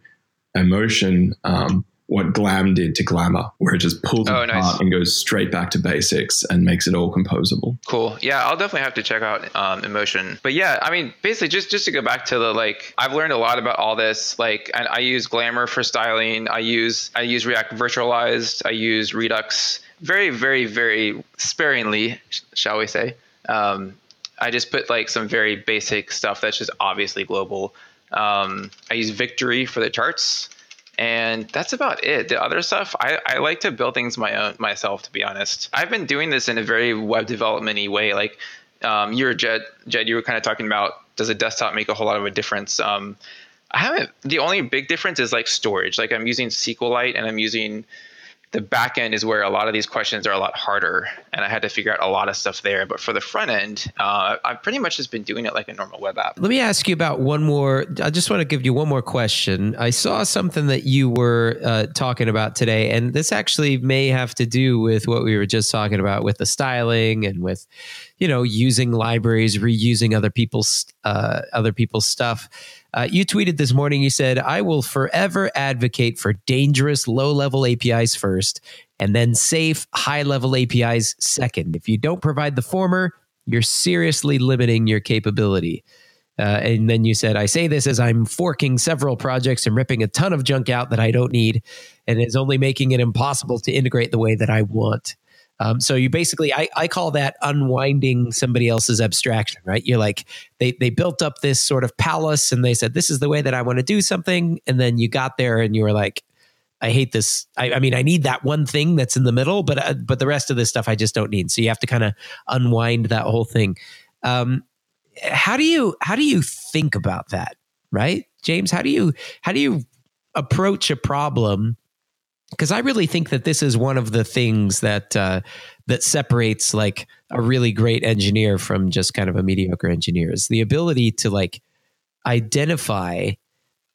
Emotion. Um, what Glam did to Glamor, where it just pulls Oh, it nice. apart and goes straight back to basics and makes it all composable. Cool. Yeah, I'll definitely have to check out um, Emotion. But yeah, I mean, basically, just just to go back to the like, I've learned a lot about all this. Like, and I use Glamor for styling. I use I use React Virtualized. I use Redux very, very, very sparingly, sh- shall we say? Um, I just put like some very basic stuff that's just obviously global. Um, I use Victory for the charts. And that's about it. The other stuff I, I like to build things my own myself to be honest. I've been doing this in a very web development way like um, you were jed jed you were kind of talking about does a desktop make a whole lot of a difference? Um, i haven't the only big difference is like storage. Like i'm using sqlite and i'm using the back end is where a lot of these questions are a lot harder and i had to figure out a lot of stuff there but for the front end uh, i've pretty much just been doing it like a normal web app Let me ask you about one more. I just want to give you one more question. I saw something that you were uh, talking about today, and this actually may have to do with what we were just talking about with the styling and with, you know, using libraries, reusing other people's uh, other people's stuff. Uh, you tweeted this morning. You said, "I will forever advocate for dangerous low-level APIs first, and then safe high-level APIs second. If you don't provide the former, you're seriously limiting your capability." Uh, and then you said, I say this as I'm forking several projects and ripping a ton of junk out that I don't need, and is only making it impossible to integrate the way that I want. Um, so you basically, I, I call that unwinding somebody else's abstraction, right? You're like, they, they built up this sort of palace and they said, this is the way that I want to do something. And then you got there and you were like, I hate this. I, I mean, I need that one thing that's in the middle, but uh, but the rest of this stuff I just don't need. So you have to kind of unwind that whole thing. Um, how do you how do you think about that right james how do you how do you approach a problem because i really think that this is one of the things that uh, that separates like a really great engineer from just kind of a mediocre engineer is the ability to like identify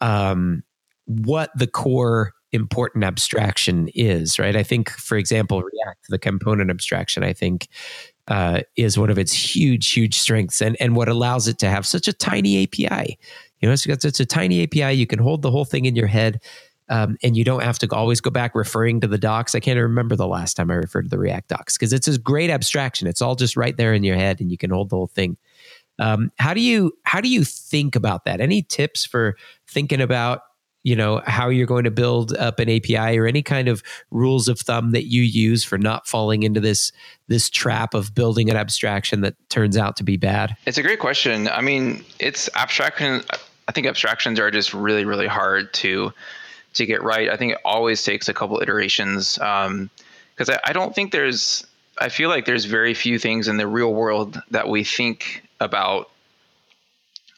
um, what the core important abstraction is right i think for example react the component abstraction i think uh, is one of its huge, huge strengths, and and what allows it to have such a tiny API. You know, it's got such a tiny API. You can hold the whole thing in your head, um, and you don't have to always go back referring to the docs. I can't remember the last time I referred to the React docs because it's a great abstraction. It's all just right there in your head, and you can hold the whole thing. Um, how do you how do you think about that? Any tips for thinking about you know how you're going to build up an API or any kind of rules of thumb that you use for not falling into this this trap of building an abstraction that turns out to be bad? It's a great question. I mean, it's abstraction. I think abstractions are just really, really hard to to get right. I think it always takes a couple iterations because um, I, I don't think there's. I feel like there's very few things in the real world that we think about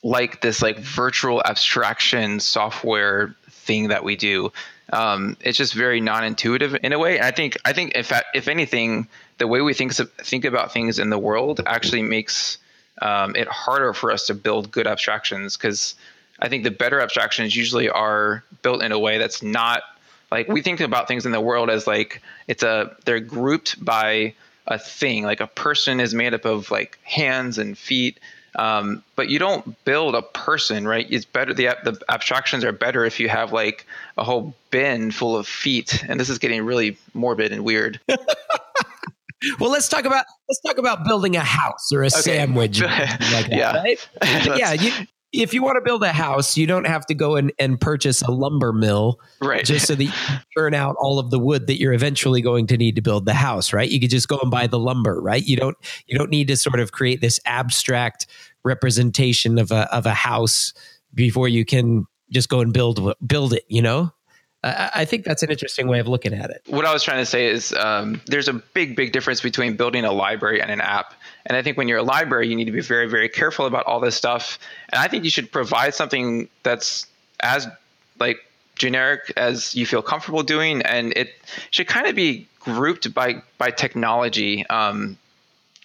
like this like virtual abstraction software thing that we do. Um, it's just very non-intuitive in a way. And I think I think if if anything, the way we think think about things in the world actually makes um, it harder for us to build good abstractions because I think the better abstractions usually are built in a way that's not like we think about things in the world as like it's a they're grouped by a thing like a person is made up of like hands and feet um, but you don't build a person, right? It's better. The, the abstractions are better if you have like a whole bin full of feet. And this is getting really morbid and weird. well, let's talk about let's talk about building a house or a okay. sandwich like that, yeah. right? yeah, you, if you want to build a house, you don't have to go and, and purchase a lumber mill, right? Just so that you turn out all of the wood that you're eventually going to need to build the house, right? You could just go and buy the lumber, right? You don't you don't need to sort of create this abstract representation of a of a house before you can just go and build build it. You know, I, I think that's an interesting way of looking at it. What I was trying to say is um, there's a big big difference between building a library and an app. And I think when you're a library, you need to be very, very careful about all this stuff. And I think you should provide something that's as like generic as you feel comfortable doing, and it should kind of be grouped by by technology. Um,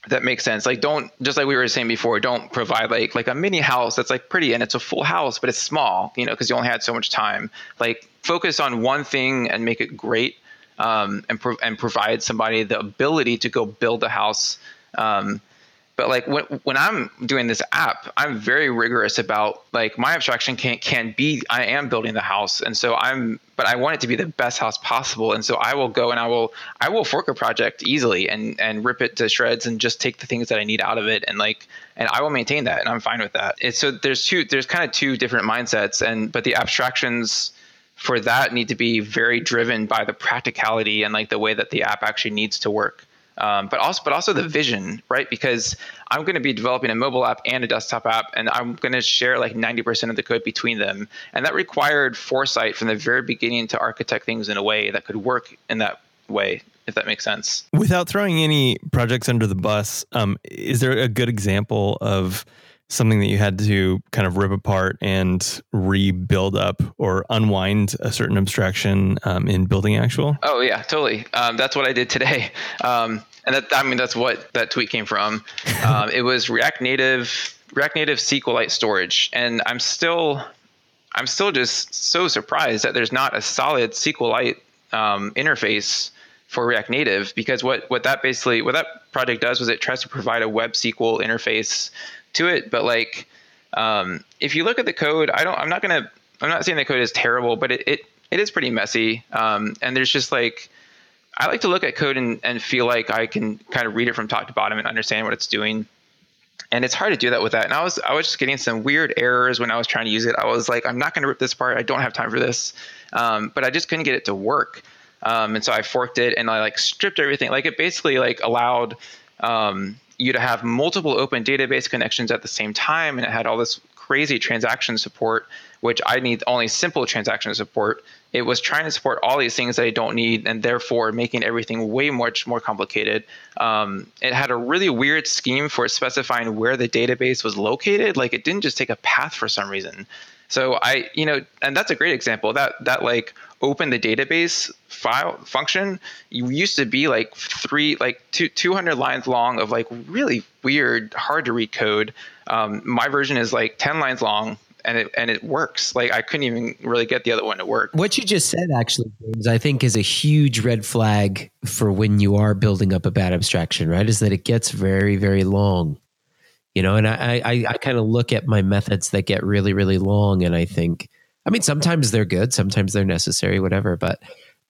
that makes sense. Like, don't just like we were saying before, don't provide like like a mini house that's like pretty and it's a full house, but it's small, you know, because you only had so much time. Like, focus on one thing and make it great, um, and pro- and provide somebody the ability to go build a house um, but like when, when i'm doing this app i'm very rigorous about like my abstraction can can be i am building the house. And so i'm but i want it to be the best house possible. And so i will go and i will i will fork a project easily and and rip it to shreds and just take the things that i need out of it and like and i will maintain that and i'm fine with that. It's so there's two there's kind of two different mindsets and but the abstractions for that need to be very driven by the practicality and like the way that the app actually needs to work um, but also but also the vision, right? Because I'm going to be developing a mobile app and a desktop app, and I'm going to share like 90% of the code between them, and that required foresight from the very beginning to architect things in a way that could work in that way. If that makes sense. Without throwing any projects under the bus, um, is there a good example of something that you had to kind of rip apart and rebuild up or unwind a certain abstraction um, in building actual? Oh yeah, totally. Um, that's what I did today. Um, and that, I mean, that's what that tweet came from. Um, it was React Native, React Native SQLite storage. And I'm still, I'm still just so surprised that there's not a solid SQLite um, interface for React Native because what, what that basically, what that project does was it tries to provide a web SQL interface to it. But like, um, if you look at the code, I don't. I'm not gonna. I'm not saying the code is terrible, but it it, it is pretty messy. Um, and there's just like, I like to look at code and, and feel like I can kind of read it from top to bottom and understand what it's doing. And it's hard to do that with that. And I was I was just getting some weird errors when I was trying to use it. I was like, I'm not to rip this apart. I don't have time for this. Um, but I just couldn't get it to work. Um, and so I forked it and I like stripped everything. Like it basically like allowed um, you to have multiple open database connections at the same time, and it had all this crazy transaction support, which I need only simple transaction support. It was trying to support all these things that I don't need, and therefore making everything way much more complicated. Um, it had a really weird scheme for specifying where the database was located. Like it didn't just take a path for some reason. So I, you know, and that's a great example. That that like open the database file function you used to be like three like two, 200 lines long of like really weird hard to read code. Um, my version is like 10 lines long and it and it works. Like i couldn't even really get the other one to work. What you just said actually james i think is a huge red flag for when you are building up a bad abstraction right? Is that it gets very very long you know and i i, I kind of look at my methods that get really really long and i think I mean, sometimes they're good, sometimes they're necessary, whatever. But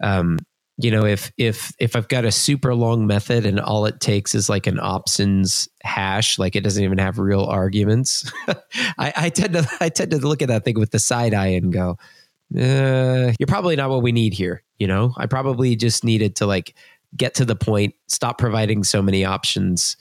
um, you know, if if if I've got a super long method and all it takes is like an options hash, like it doesn't even have real arguments, I, I tend to I tend to look at that thing with the side eye and go, uh, "You're probably not what we need here." You know, I probably just needed to like get to the point, stop providing so many options,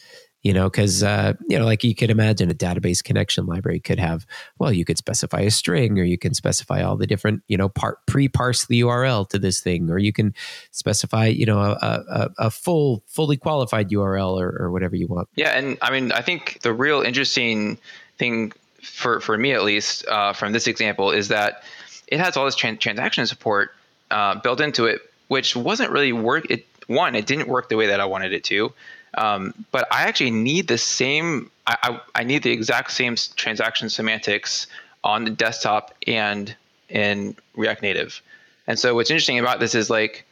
you know, because, uh, you know, like you could imagine a database connection library could have, well, you could specify a string or you can specify all the different, you know, part pre parse the URL to this thing, or you can specify, you know, a, a, a full, fully qualified URL or, or whatever you want. Yeah. And I mean, I think the real interesting thing for, for me, at least, uh, from this example is that it has all this trans- transaction support uh, built into it, which wasn't really work. It, one, it didn't work the way that I wanted it to. Um, but I actually need the same. I, I, I, need the exact same transaction semantics on the desktop and in React Native. And so what's interesting about this is like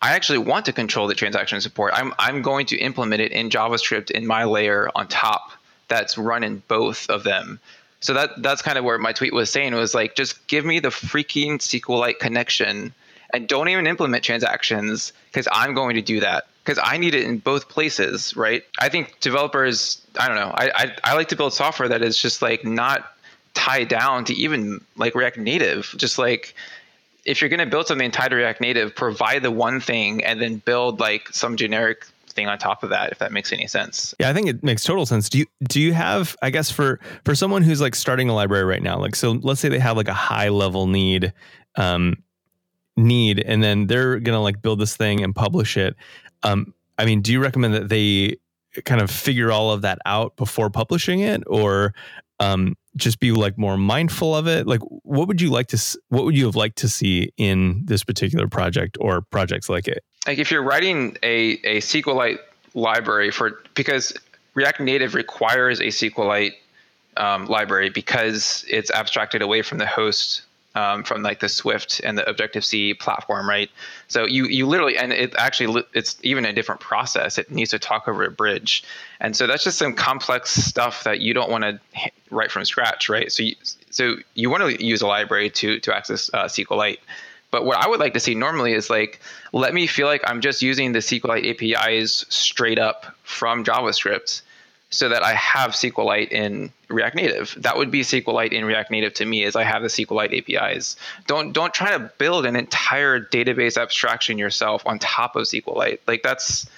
I actually want to control the transaction support. I'm I'm going to implement it in JavaScript in my layer on top that's running both of them. So that that's kind of where my tweet was saying was like just give me the freaking SQLite connection and don't even implement transactions because I'm going to do that because I need it in both places, right? I think developers, I don't know, I, I, I like to build software that is just like not tied down to even like React Native. Just like if you're going to build something tied to React Native, provide the one thing and then build like some generic thing on top of that if that makes any sense yeah i think it makes total sense do you do you have i guess for for someone who's like starting a library right now like so let's say they have like a high level need um need and then they're gonna like build this thing and publish it um, I mean, do you recommend that they kind of figure all of that out before publishing it, or um, just be like more mindful of it? Like, what would you like to? What would you have liked to see in this particular project or projects like it? Like, if you're writing a a SQLite library for because React Native requires a SQLite um, library because it's abstracted away from the host um, from like the Swift and the Objective C platform, right? So you you literally and it actually it's even a different process. It needs to talk over a bridge, and so that's just some complex stuff that you don't want to write from scratch, right? So you, so you want to use a library to to access uh, SQLite. But what I would like to see normally is like, let me feel like I'm just using the SQLite APIs straight up from JavaScript so that I have SQLite in React Native. That would be SQLite in React Native to me, is I have the SQLite APIs. Don't don't try to build an entire database abstraction yourself on top of SQLite. Like that's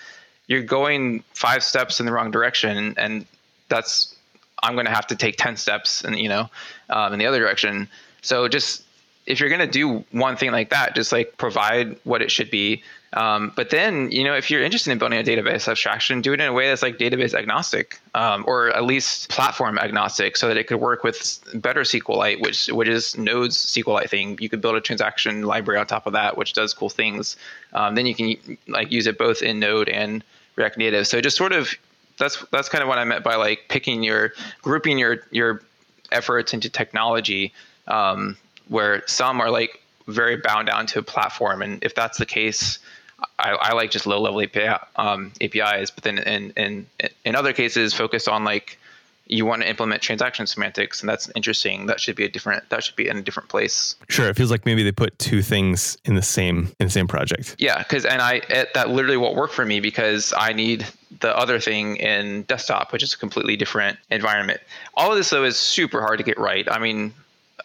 you're going five steps in the wrong direction, and that's I'm going to have to take ten steps, and you know, um, in the other direction. So just if you're going to do one thing like that, just like provide what it should be. Um, but then, you know, if you're interested in building a database abstraction, do it in a way that's like database agnostic, um, or at least platform agnostic, so that it could work with better SQLite, which which is Node's SQLite thing. You could build a transaction library on top of that, which does cool things. Um, then you can like use it both in Node and React Native. So just sort of that's that's kind of what I meant by like picking your grouping your your efforts into technology. Um, where some are like very bound down to a platform. And if that's the case, I, I like just low level API, um, APIs. But then in, in, in other cases, focus on like you want to implement transaction semantics and that's interesting that should be a different that should be in a different place sure it feels like maybe they put two things in the same in the same project yeah because and i it, that literally won't work for me because i need the other thing in desktop which is a completely different environment all of this though is super hard to get right i mean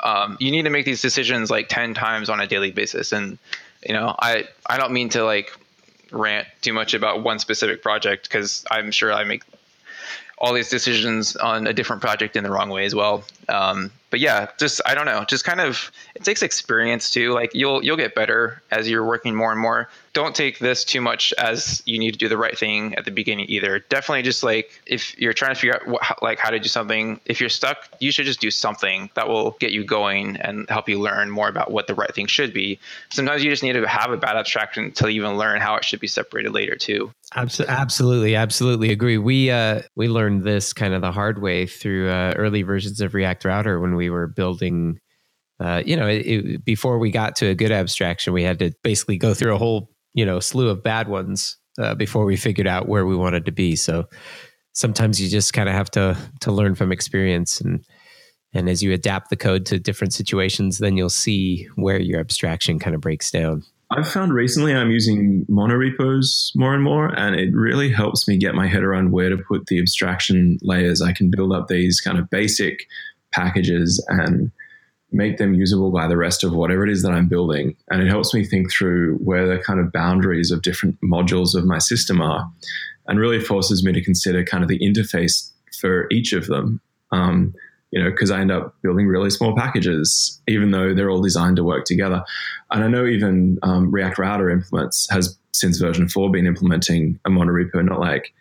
um, you need to make these decisions like 10 times on a daily basis and you know i i don't mean to like rant too much about one specific project because i'm sure i make all these decisions on a different project in the wrong way as well. Um, but yeah, just I don't know, just kind of it takes experience too. Like you'll you'll get better as you're working more and more. Don't take this too much as you need to do the right thing at the beginning either. Definitely just like if you're trying to figure out what, like how to do something, if you're stuck, you should just do something that will get you going and help you learn more about what the right thing should be. Sometimes you just need to have a bad abstraction to even learn how it should be separated later too. Absolutely, absolutely agree. We uh, we learned this kind of the hard way through uh, early versions of React Router when we were building. Uh, you know, it, it, before we got to a good abstraction, we had to basically go through a whole you know slew of bad ones uh, before we figured out where we wanted to be. So sometimes you just kind of have to to learn from experience and and as you adapt the code to different situations, then you'll see where your abstraction kind of breaks down. I've found recently I'm using monorepos more and more, and it really helps me get my head around where to put the abstraction layers. I can build up these kind of basic packages and make them usable by the rest of whatever it is that I'm building. And it helps me think through where the kind of boundaries of different modules of my system are, and really forces me to consider kind of the interface for each of them. Um, you know, because I end up building really small packages, even though they're all designed to work together. And I know even um, React Router implements has since version four been implementing a monorepo, not like,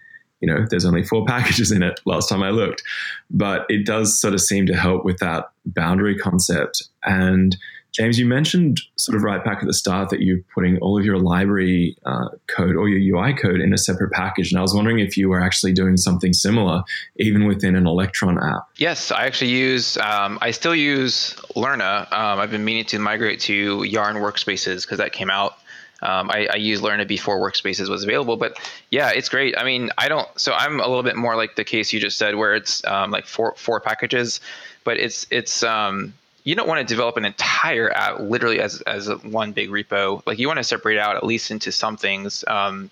you know, there's only four packages in it last time I looked. But it does sort of seem to help with that boundary concept. And James, you mentioned sort of right back at the start that you're putting all of your library uh, code or your UI code in a separate package. And I was wondering if you were actually doing something similar, even within an Electron app. Yes, I actually use, um, I still use Lerna. Um, I've been meaning to migrate to Yarn workspaces because that came out. Um, I, I used Lerna before Workspaces was available, but yeah, it's great. I mean, I don't. So I'm a little bit more like the case you just said, where it's um, like four four packages, but it's it's um, you don't want to develop an entire app literally as as one big repo. Like you want to separate out at least into some things. Um,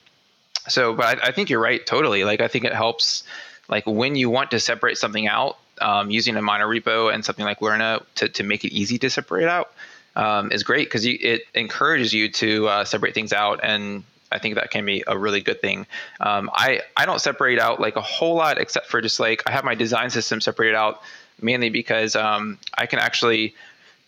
so, but I, I, think you're right totally. Like I think it helps. Like when you want to separate something out, um, using a monorepo and something like Lerna to to make it easy to separate out um, is great because it encourages you to uh, separate things out and I think that can be a really good thing. Um, I I don't separate out like a whole lot except for just like I have my design system separated out mainly because um, I can actually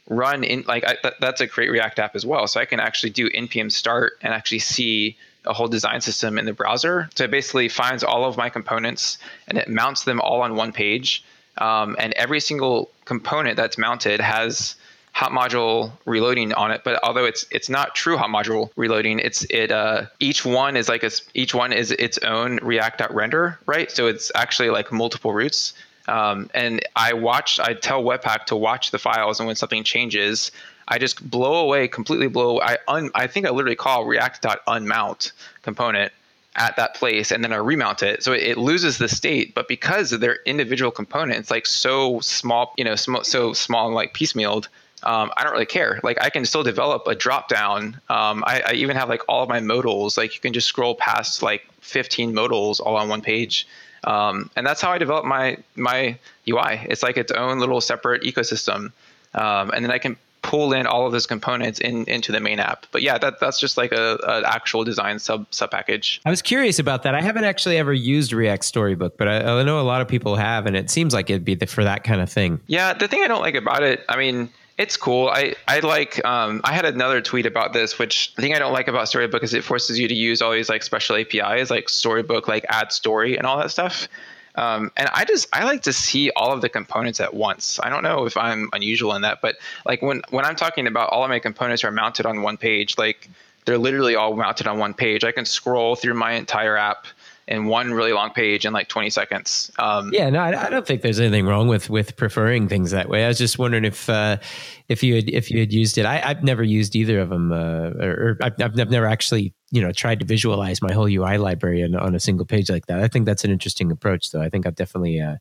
run in like I, th- that's a Create React app as well. So I can actually do npm start and actually see a whole design system in the browser. So it basically finds all of my components and it mounts them all on one page. Um, and every single component that's mounted has hot module reloading on it but although it's it's not true hot module reloading it's it uh, each one is like a, each one is its own react.render right so it's actually like multiple routes um, and I watch, I tell Webpack to watch the files, and when something changes, I just blow away, completely blow. I un, I think I literally call React.unmount component at that place and then I remount it. So it, loses the state, but because of their individual components, like so small, you know, sm- so small and like piecemealed, um, I don't really care. Like I can still develop a drop down. Um, I, I, even have like all of my modals. Like you can just scroll past like 15 modals all on one page. Um, and that's how I develop my my UI. It's like its own little separate ecosystem. Um, and then I can pull in all of those components in into the main app. But yeah, that that's just like a, an actual design sub sub package. I was curious about that. I haven't actually ever used React Storybook, but I, I know a lot of people have, and it seems like it'd be the, for that kind of thing. Yeah, the thing I don't like about it, I mean. It's cool. I, I like um, I had another tweet about this, which the thing I don't like about Storybook is it forces you to use all these like special APIs like Storybook, like add story and all that stuff. Um, and I just I like to see all of the components at once. I don't know if I'm unusual in that, but like when when I'm talking about all of my components are mounted on one page, like they're literally all mounted on one page. I can scroll through my entire app in one really long page in like 20 seconds. Um, yeah, no, I, I, don't think there's anything wrong with with preferring things that way. I was just wondering if uh, if you had if you had used it. I, have never used either of them, uh, or, or I've, I've, never actually you know tried to visualize my whole UI library on, on, a single page like that. I think that's an interesting approach, though. I think I've definitely uh,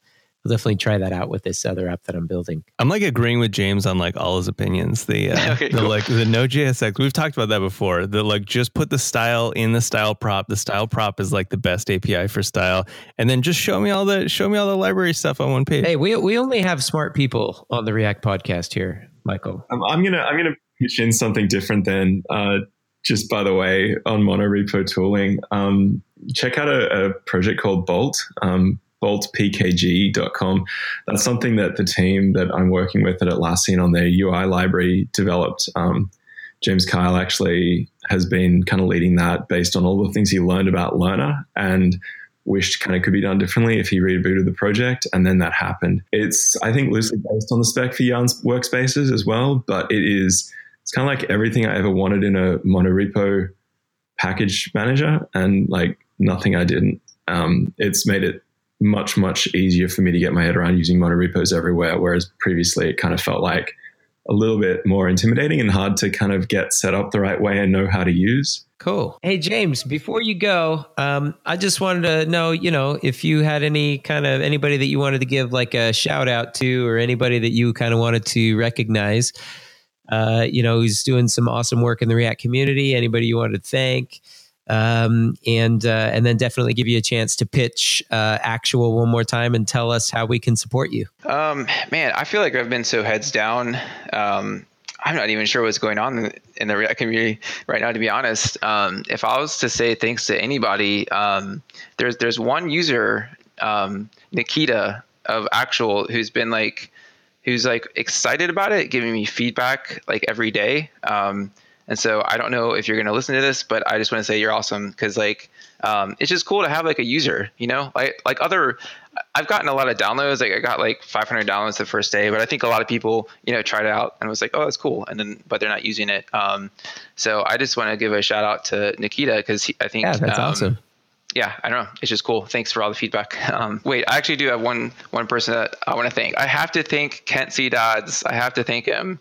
I'll definitely try that out with this other app that I'm building. I'm like agreeing with James on like all his opinions. The, uh, okay, the cool. like the Node.js we've talked about that before. The like just put the style in the style prop. The style prop is like the best API for style, and then just show me all the show me all the library stuff on one page. Hey, we we only have smart people on the React podcast here, Michael. I'm, I'm gonna I'm gonna pitch in something different than uh, just by the way on monorepo tooling. Um, check out a, a, project called Bolt. Um, boltpkg.com. That's something that the team that I'm working with at Atlassian on their UI library developed. Um, James Kyle actually has been kind of leading that based on all the things he learned about Lerna and wished kind of could be done differently if he rebooted the project. And then that happened. It's, I think, loosely based on the spec for Yarn workspaces as well, but it is, it's kind of like everything I ever wanted in a monorepo package manager and like nothing I didn't. Um, it's made it much much easier for me to get my head around using monorepos everywhere whereas previously it kind of felt like a little bit more intimidating and hard to kind of get set up the right way and know how to use. Cool. Hey james before you go um, i just wanted to know you know if you had any kind of anybody that you wanted to give like a shout out to or anybody that you kind of wanted to recognize uh, you know who's doing some awesome work in the react community anybody you wanted to thank um, and uh, and then definitely give you a chance to pitch uh, actual one more time and tell us how we can support you. Um, man, I feel like I've been so heads down. Um, I'm not even sure what's going on in the React community right now. To be honest, um, if I was to say thanks to anybody, um, there's there's one user, um, Nikita of Actual, who's been like who's like excited about it, giving me feedback like every day. Um, and so I don't know if you're going to listen to this, but I just want to say you're awesome because like um, it's just cool to have like a user, you know, like like other. I've gotten a lot of downloads. Like I got like 500 downloads the first day, but I think a lot of people, you know, tried it out and was like, oh, that's cool, and then but they're not using it. Um, so I just want to give a shout out to Nikita because I think yeah, that's um, awesome. Yeah, I don't know. It's just cool. Thanks for all the feedback. Um, wait, I actually do have one one person that I want to thank. I have to thank Kent C. Dodds. I have to thank him.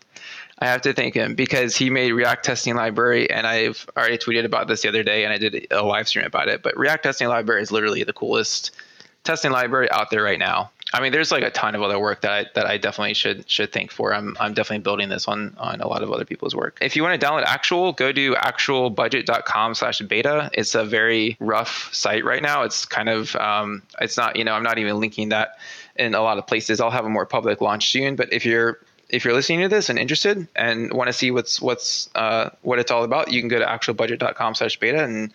I have to thank him because he made React Testing Library, and I've already tweeted about this the other day, and I did a live stream about it. But React Testing Library is literally the coolest testing library out there right now. I mean, there's like a ton of other work that I, that I definitely should should thank for. I'm I'm definitely building this on on a lot of other people's work. If you want to download Actual, go to actualbudget.com/beta. It's a very rough site right now. It's kind of um, it's not you know I'm not even linking that in a lot of places. I'll have a more public launch soon. But if you're if you're listening to this and interested and want to see what's what's uh, what it's all about, you can go to actualbudget.com/beta and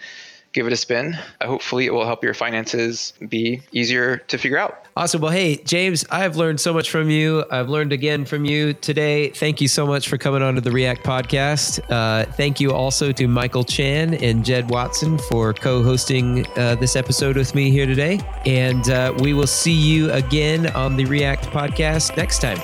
give it a spin. Uh, hopefully, it will help your finances be easier to figure out. Awesome. Well, hey, James, I've learned so much from you. I've learned again from you today. Thank you so much for coming on to the React podcast. Uh, thank you also to Michael Chan and Jed Watson for co hosting uh, this episode with me here today. And uh, we will see you again on the React podcast next time.